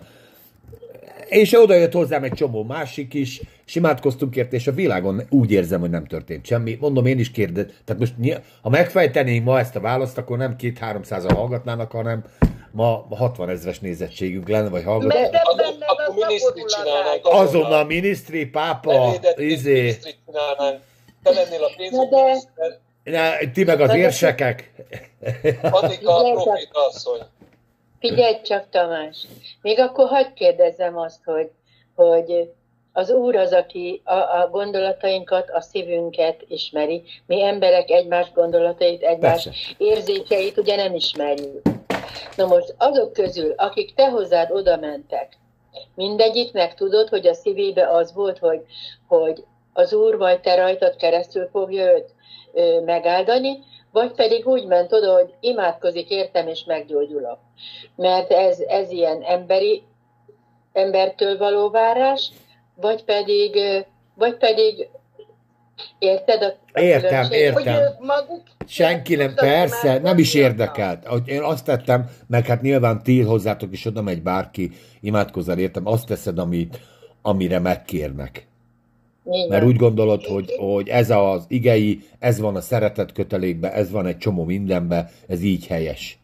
És oda jött hozzám egy csomó másik is, és imádkoztunk érte, és a világon úgy érzem, hogy nem történt semmi. Mondom, én is kérdez, tehát most ha megfejtenénk ma ezt a választ, akkor nem két-háromszázal hallgatnának, hanem ma 60 ezres nézettségünk lenne, vagy hallgatnak. Mert te Akkor- benned akkor a minisztrit csinálnánk. Azonnal minisztri, pápa, izé. Te lennél a de- pénzügyminiszter, ne, ti meg az érsekek. Annika Figyelj, proféta asszony. Figyelj csak, Tamás. Még akkor hagyd kérdezzem azt, hogy, hogy az Úr az, aki a, a gondolatainkat, a szívünket ismeri. Mi emberek egymás gondolatait, egymás Persze. érzékeit ugye nem ismerjük. Na most azok közül, akik te hozzád oda mentek, mindegyiknek tudod, hogy a szívébe az volt, hogy, hogy az Úr vagy te rajtad keresztül fogja őt megáldani, vagy pedig úgy ment oda, hogy imádkozik értem és meggyógyulok. Mert ez, ez ilyen emberi, embertől való várás, vagy pedig, vagy pedig érted a, a Értem, különbséget? Hogy értem. ők maguk Senki nem, persze, imádkozni nem is érdekelt. Ahogy Én azt tettem, meg hát nyilván ti hozzátok is oda megy bárki, imádkozzál értem, azt teszed, amit, amire megkérnek. Így Mert úgy gondolod, hogy, hogy ez az igei, ez van a szeretet kötelékben, ez van egy csomó mindenben, ez így helyes.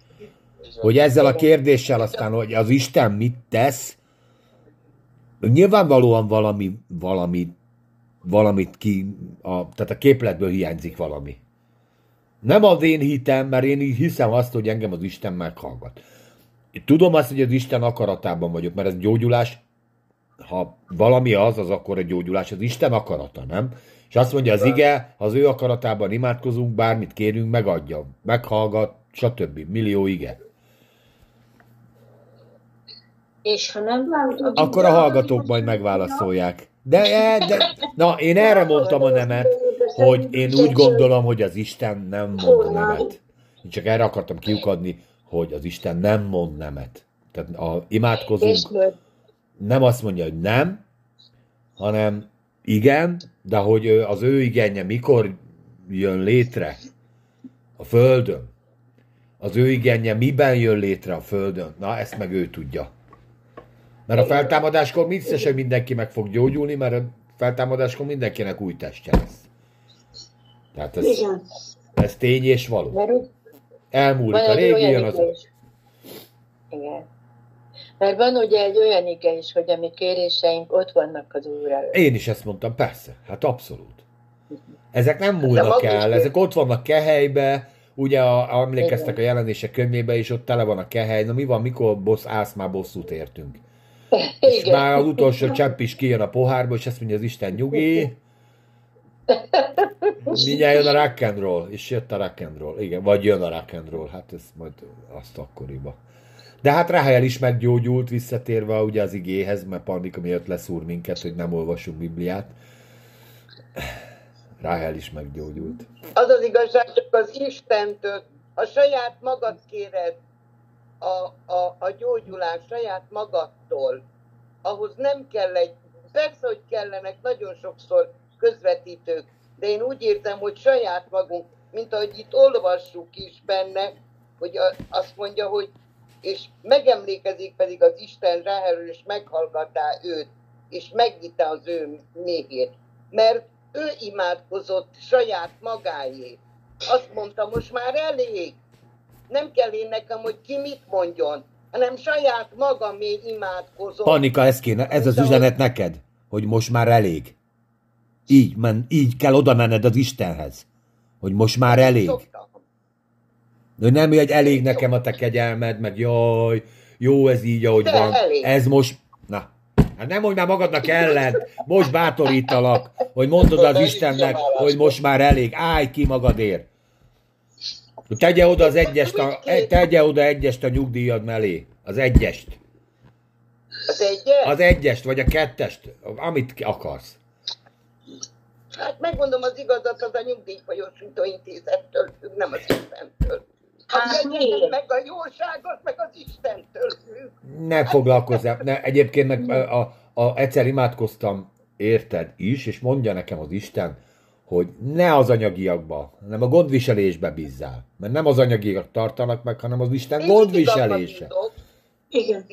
Hogy ezzel a kérdéssel aztán, hogy az Isten mit tesz, nyilvánvalóan valami, valami, valamit ki, a, tehát a képletből hiányzik valami. Nem az én hitem, mert én hiszem azt, hogy engem az Isten meghallgat. Tudom azt, hogy az Isten akaratában vagyok, mert ez gyógyulás, ha valami az, az akkor a gyógyulás, az Isten akarata, nem? És azt mondja az ige, az ő akaratában imádkozunk, bármit kérünk, megadja, meghallgat, stb. Millió ige. És ha nem, Akkor a hallgatók majd megválaszolják. De, de, na, én erre mondtam a nemet, hogy én úgy gondolom, hogy az Isten nem mond nemet. Én csak erre akartam kiukadni, hogy az Isten nem mond nemet. Tehát a imádkozunk, nem azt mondja, hogy nem, hanem igen, de hogy az ő igenje mikor jön létre a Földön, az ő igenje miben jön létre a Földön, na ezt meg ő tudja. Mert a feltámadáskor biztos, hogy mindenki meg fog gyógyulni, mert a feltámadáskor mindenkinek új testje lesz. Tehát ez, ez tény és való. Elmúlik a régi, jön az. Mert van ugye egy olyan ige is, hogy a mi kéréseink ott vannak az Úr előtt. Én is ezt mondtam, persze, hát abszolút. Ezek nem múlnak el, is- ezek ott vannak kehelybe, ugye a, emlékeztek a jelenések könyvébe, és ott tele van a kehely, na mi van, mikor bossz, állsz már bosszút értünk. És Igen. már az utolsó csepp is kijön a pohárba, és azt mondja az Isten nyugi. Mindjárt jön a rock and roll, és jött a rock and roll. Igen, vagy jön a rock and roll, hát ez majd azt akkoriba. De hát Rahel is meggyógyult, visszatérve ugye az igéhez, mert Pandika miatt leszúr minket, hogy nem olvasunk Bibliát. Rahel is meggyógyult. Az az igazság, csak az Istentől, a saját magad kéred a, a, a gyógyulás saját magadtól. Ahhoz nem kell egy, persze, hogy kellenek nagyon sokszor közvetítők, de én úgy érzem, hogy saját magunk, mint ahogy itt olvassuk is benne, hogy a, azt mondja, hogy és megemlékezik pedig az Isten Ráhelről, és meghallgatá őt, és megvitte az ő méhét. Mert ő imádkozott saját magáért. Azt mondta, most már elég. Nem kell én nekem, hogy ki mit mondjon, hanem saját magamé imádkozom. Panika, ez kéne, ez az üzenet neked, hogy most már elég. Így, men, így kell oda menned az Istenhez, hogy most már elég. Szoktam. De nem, hogy elég nekem a te kegyelmed, meg jaj, jó ez így, ahogy De van. elég. Ez most, na, hát nem mondj már magadnak ellen, most bátorítalak, hogy mondod az Istennek, hogy most már elég, állj ki magadért. Tegye oda az egyest, a, tegye oda egyest a nyugdíjad mellé, az egyest. Az egyet? Az egyest, vagy a kettest, amit akarsz. Hát megmondom az igazat, az a nyugdíjfolyósító intézettől függ, nem az Istentől. Hát Hát miért? meg a jóságot, meg az Istentől. Ne foglalkozzál. Ne, egyébként meg a, a, a, egyszer imádkoztam, érted is, és mondja nekem az Isten, hogy ne az anyagiakba, hanem a gondviselésbe bízzál. Mert nem az anyagiak tartanak meg, hanem az Isten Én gondviselése. Igen.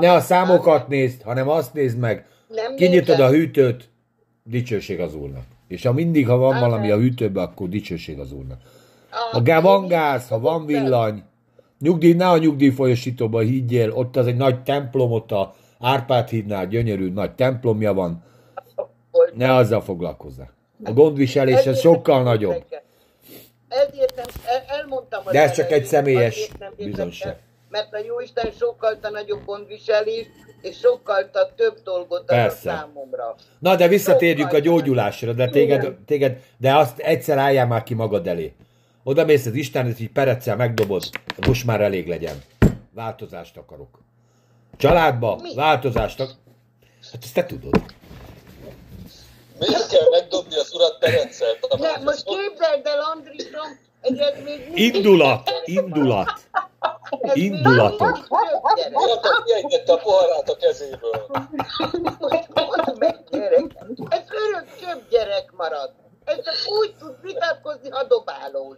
Ne a számokat nézd, hanem azt nézd meg. Nem Kinyitod nézem. a hűtőt, dicsőség az Úrnak. És ha mindig, ha van Amen. valami a hűtőben, akkor dicsőség az Úrnak. Ha gá- van gáz, ha van villany, nyugdíj, ne a nyugdíjfolyosítóba higgyél, ott az egy nagy templom, ott a Árpád hídnál gyönyörű nagy templomja van, ne azzal foglalkozzál. A gondviselés ez sokkal nagyobb. Ezért nem, elmondtam De ez csak egy személyes bizonyság. Mert a Jóisten sokkal a nagyobb gondviselés, és sokkal több dolgot ad a számomra. Na, de visszatérjünk a gyógyulásra, de téged, téged, de azt egyszer álljál már ki magad elé. Oda mész az Istenhez, így pereccel megdobod, most már elég legyen. Változást akarok. Családba, Mi? változást akarok. Hát ezt te tudod. Miért kell megdobni az urat Pereccel? Ne, most képzeld el, Andrisom, hogy ez még mindig- Indulat, indulat. indulatok. Urat kiejtette a poharát a kezéből. Most mondd meg, gyerek. Ez örök több gyerek marad. Ez csak úgy tud vitatkozni, ha dobálóz.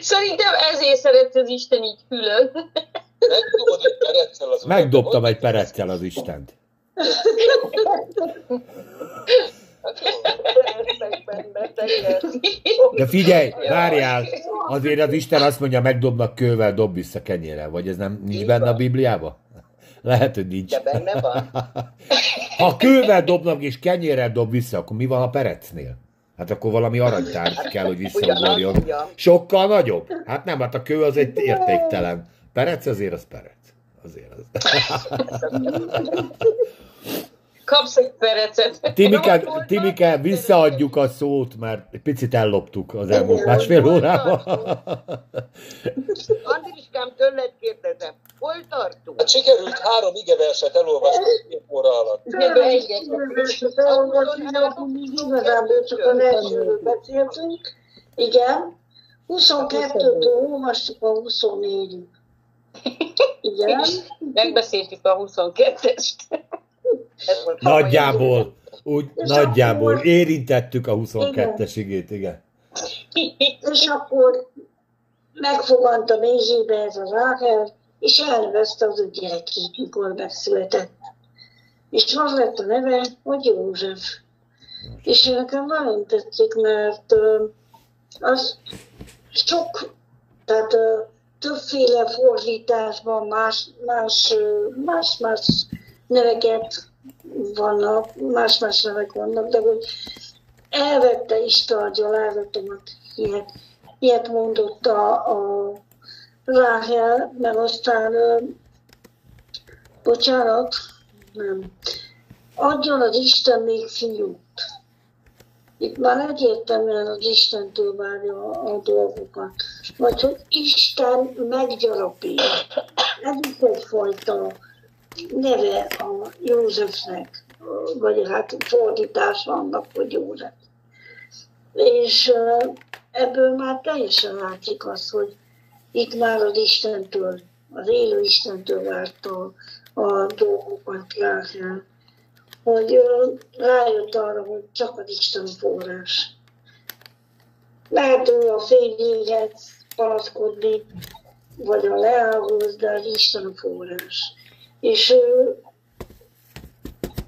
Szerintem ezért szeret az Isten így külön. Egy. Megdobtam egy pereccel az Istent. De figyelj, várjál, azért az Isten azt mondja, megdobnak kővel, dob vissza kenyérrel. Vagy ez nem nincs benne a Bibliában? Lehet, hogy nincs. De benne van. Ha kővel dobnak és kenyérrel dob vissza, akkor mi van a perecnél? Hát akkor valami aranytárgy kell, hogy visszaugorjon. Sokkal nagyobb? Hát nem, hát a kő az egy értéktelen. Perec azért az perec. Azért az. Kapsz egy perecet. Timike, Timike, visszaadjuk a szót, mert egy picit elloptuk az elmúlt másfél órában. Andriskám, tőled kérdezem, hol tartunk? Hát sikerült három igeverset elolvasni két óra alatt. Igazából csak az elsőről beszéltünk. Igen. 22-től olvastuk a 24-ig. Igen. Megbeszéltük a 22-est. Ez most Nagyjából, úgy És nagyjából akkor- érintettük a 22-es igét, igen. És akkor megfogant a mézsébe ez az Ráhel, és elnevezte az ő gyerekét, mikor megszületett. És az lett a neve, hogy József. És nekem nagyon tetszik, mert az sok, tehát többféle fordításban más, más, más, más neveket vannak, más-más nevek vannak, de hogy elvette Isten a gyalázatomat, ilyet, ilyet mondott a, a Ráhel, meg aztán, bocsánat, nem, adjon az Isten még fiút. Itt már egyértelműen az Istentől várja a, a dolgokat. Vagy hogy Isten meggyarapít. Ez is egyfajta neve a Józsefnek, vagy hát fordítás annak, hogy József. És ebből már teljesen látszik az, hogy itt az Istentől, az élő Istentől várta a dolgokat Ráhel, hogy rájött arra, hogy csak az Isten forrás. Lehet ő a fényéhez panaszkodni, vagy a leállhoz, de az Isten forrás. És ő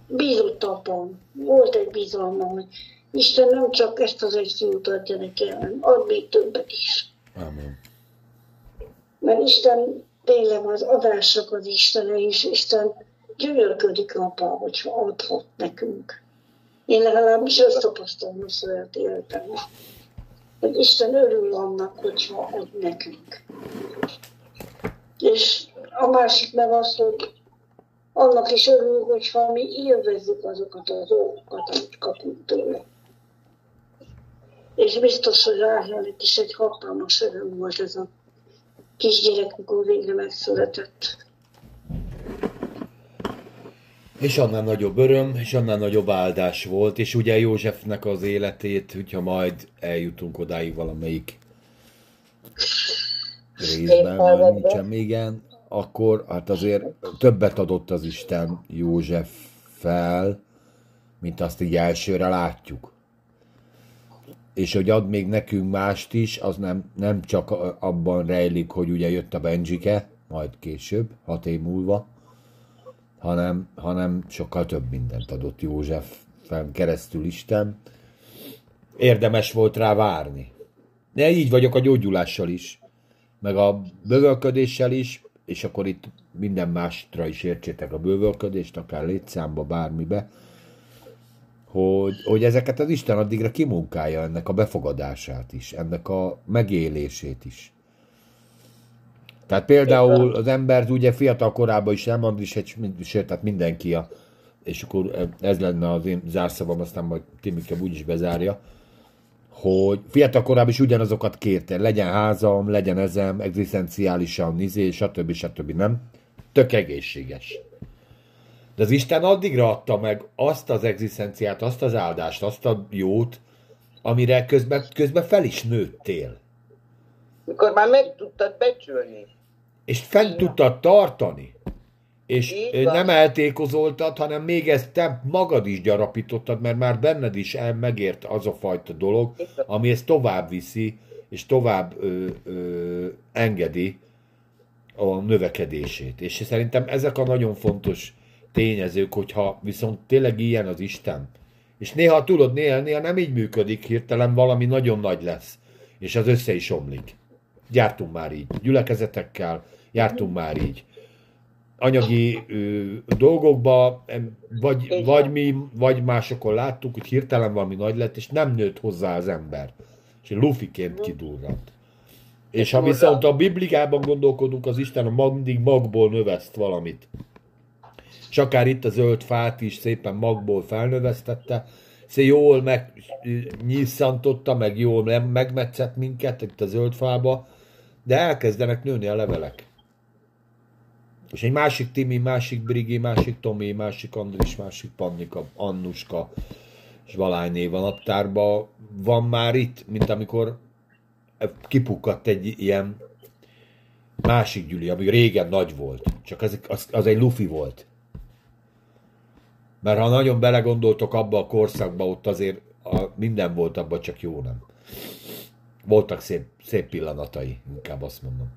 bízott abban, volt egy bizalma, hogy Isten nem csak ezt az egy fiút adja neki, hanem ad még többet is. Amen. Mert Isten tényleg az adásnak az Istene, és Isten gyönyörködik abban, hogyha adhat nekünk. Én legalábbis ezt tapasztalom a saját életemben. Hogy Isten örül annak, hogyha ad nekünk. És a másik meg az, hogy annak is örül, hogyha mi élvezzük azokat a dolgokat, amit kapunk tőle. És biztos, hogy Ráhelnek is egy hatalmas öröm volt ez a kisgyerek, mikor végre megszületett. És annál nagyobb öröm, és annál nagyobb áldás volt, és ugye Józsefnek az életét, hogyha majd eljutunk odáig valamelyik részben, vagy nincsen, igen, akkor hát azért többet adott az Isten József fel, mint azt így elsőre látjuk. És hogy ad még nekünk mást is, az nem, nem csak abban rejlik, hogy ugye jött a Benjike, majd később, hat év múlva, hanem, hanem sokkal több mindent adott József keresztül Isten. Érdemes volt rá várni. De így vagyok a gyógyulással is, meg a bövölködéssel is, és akkor itt minden másra is értsétek a bővölködést, akár létszámba, bármibe, hogy, hogy ezeket az Isten addigra kimunkálja ennek a befogadását is, ennek a megélését is. Tehát például az ember ugye fiatal korában is elmond, is egy, sőt, tehát mindenki a, és akkor ez lenne az én zárszavam, aztán majd Timike úgyis bezárja, hogy fiatal korában is ugyanazokat kérte, legyen házam, legyen ezem, egzisztenciálisan, nizé, stb. stb. nem? Tök egészséges. De az Isten addigra adta meg azt az egzisztenciát, azt az áldást, azt a jót, amire közben, közben fel is nőttél. Mikor már meg tudtad becsülni. És fent tudtad tartani. És nem eltékozoltad, hanem még ezt te magad is gyarapítottad, mert már benned is el megért az a fajta dolog, ami ezt tovább viszi, és tovább ö, ö, engedi a növekedését. És szerintem ezek a nagyon fontos tényezők, hogyha viszont tényleg ilyen az Isten, és néha tudod, néha, néha nem így működik, hirtelen valami nagyon nagy lesz, és az össze is omlik. Gyártunk már így, gyülekezetekkel, jártunk már így anyagi ö, dolgokba, vagy, vagy mi, vagy másokon láttuk, hogy hirtelen valami nagy lett, és nem nőtt hozzá az ember. És lufiként kidurrant. És ha viszont a Bibliában gondolkodunk, az Isten mindig magból növeszt valamit. És akár itt a zöld fát is szépen magból felnövesztette, szép jól megnyisszantotta, meg jól megmetszett minket itt a zöld fába, de elkezdenek nőni a levelek. És egy másik Timi, másik Brigi, másik Tomi, másik Andris, másik Pannika, Annuska és Valány naptárban van már itt, mint amikor kipukkadt egy ilyen másik gyüli, ami régen nagy volt. Csak az, az, az egy lufi volt. Mert ha nagyon belegondoltok abba a korszakba, ott azért a, minden volt abban, csak jó nem. Voltak szép, szép pillanatai, inkább azt mondom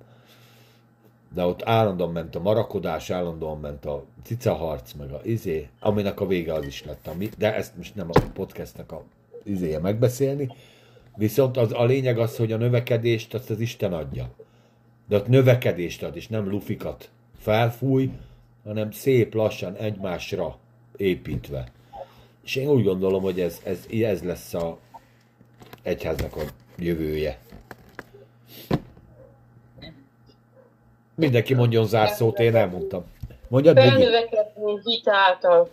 de ott állandóan ment a marakodás, állandóan ment a cicaharc, meg a izé, aminek a vége az is lett, ami, de ezt most nem a podcastnek a izéje megbeszélni, viszont az, a lényeg az, hogy a növekedést azt az Isten adja. De ott növekedést ad, és nem lufikat felfúj, hanem szép lassan egymásra építve. És én úgy gondolom, hogy ez, ez, ez lesz a egyháznak a jövője. Mindenki mondjon zárszót, én elmondtam. Mondjad, Felnövekedni hit által.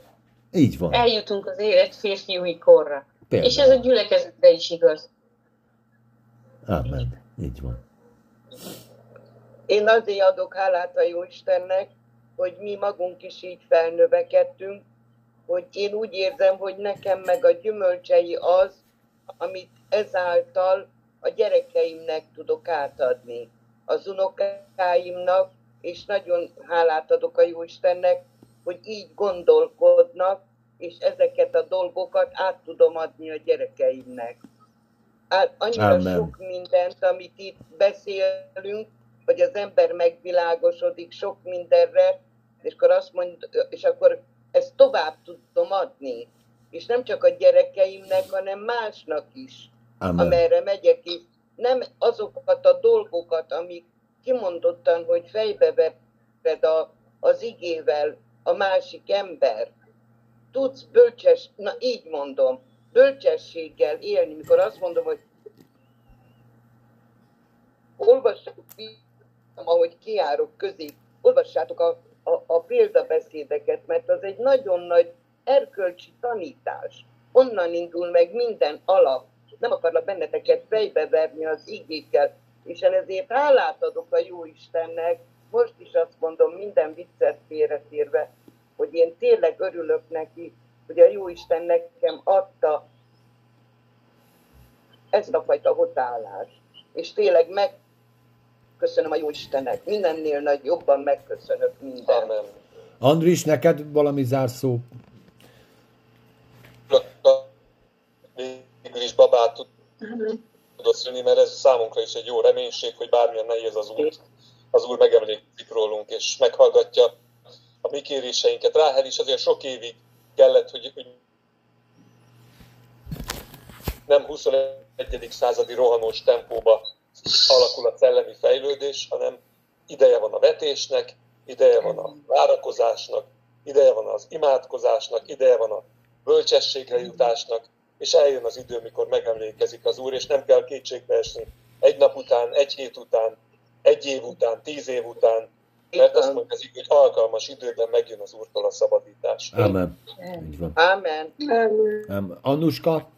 Így van. Eljutunk az élet férfiúi korra. Például. És ez a gyülekezetre is igaz. Amen. Így van. Én azért adok hálát a Jóistennek, hogy mi magunk is így felnövekedtünk, hogy én úgy érzem, hogy nekem meg a gyümölcsei az, amit ezáltal a gyerekeimnek tudok átadni az unokáimnak, és nagyon hálát adok a Jóistennek, hogy így gondolkodnak, és ezeket a dolgokat át tudom adni a gyerekeimnek. Hát annyira Amen. sok mindent, amit itt beszélünk, hogy az ember megvilágosodik sok mindenre, és akkor azt mond, és akkor ezt tovább tudom adni. És nem csak a gyerekeimnek, hanem másnak is, Amen. amerre megyek, és nem azokat a dolgokat, amik kimondottan, hogy fejbe vedd a, az igével a másik ember. Tudsz bölcses, na így mondom, bölcsességgel élni, mikor azt mondom, hogy olvassátok, ahogy kiárok közé, olvassátok a, a, a példabeszédeket, mert az egy nagyon nagy erkölcsi tanítás. Onnan indul meg minden alap, nem akarlak benneteket fejbeverni az igékkel, és ezért hálát adok a jó Istennek, most is azt mondom minden viccet félretérve, hogy én tényleg örülök neki, hogy a jó Isten nekem adta ezt a fajta hozzáállást. És tényleg megköszönöm a jó Istennek. Mindennél nagy jobban megköszönök mindent. Amen. Andris, neked valami zárszó? Végül is babát tudod szülni, mert ez számunkra is egy jó reménység, hogy bármilyen nehéz az út, az Úr megemlékszik rólunk, és meghallgatja a mi kéréseinket. Ráhel is azért sok évig kellett, hogy, hogy nem 21. századi rohanós tempóba alakul a szellemi fejlődés, hanem ideje van a vetésnek, ideje van a várakozásnak, ideje van az imádkozásnak, ideje van a bölcsességre jutásnak, és eljön az idő, mikor megemlékezik az Úr, és nem kell kétségbe esni egy nap után, egy hét után, egy év után, tíz év után, mert azt mondja az hogy alkalmas időben megjön az Úrtól a szabadítás. Amen. Így van. Amen. Amen. Annuska?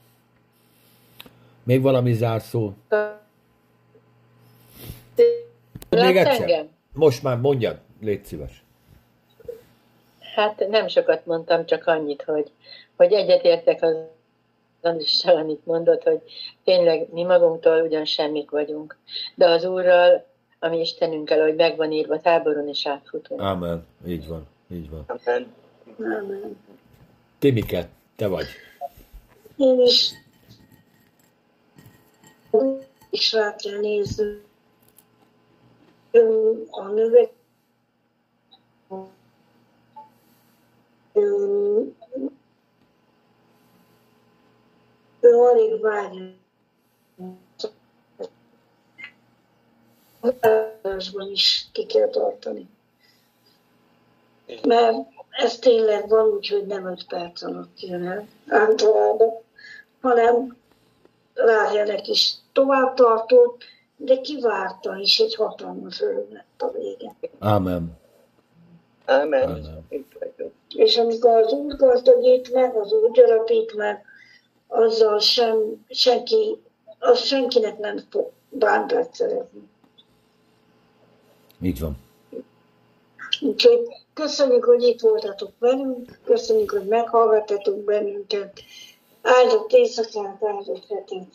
Még valami zárszó? Még egyszer? engem? Most már mondjad, légy szíves. Hát nem sokat mondtam, csak annyit, hogy, hogy egyetértek az Andrissal, amit mondott, hogy tényleg mi magunktól ugyan semmik vagyunk, de az Úrral, ami Istenünkkel, hogy megvan írva, táboron is átfutunk. Amen. Így van. Így van. Amen. Amen. Timike, te vagy. Én is is rá kell nézni a növek ő alig várja. Határozásban is ki kell tartani. Mert ez tényleg van úgy, hogy nem öt perc alatt jön el általában, hanem Ráhelnek is tovább tartott, de kivárta is egy hatalmas öröm lett a vége. Amen. Amen. Amen. Itt vagyok. És amikor az Úr gazdagít meg, az Úr gyarapít meg, azzal sem, senki, az senkinek nem fog bántát szerezni. Így van. Úgyhogy köszönjük, hogy itt voltatok velünk, köszönjük, hogy meghallgattatok bennünket. Áldott éjszakát, áldott hetet.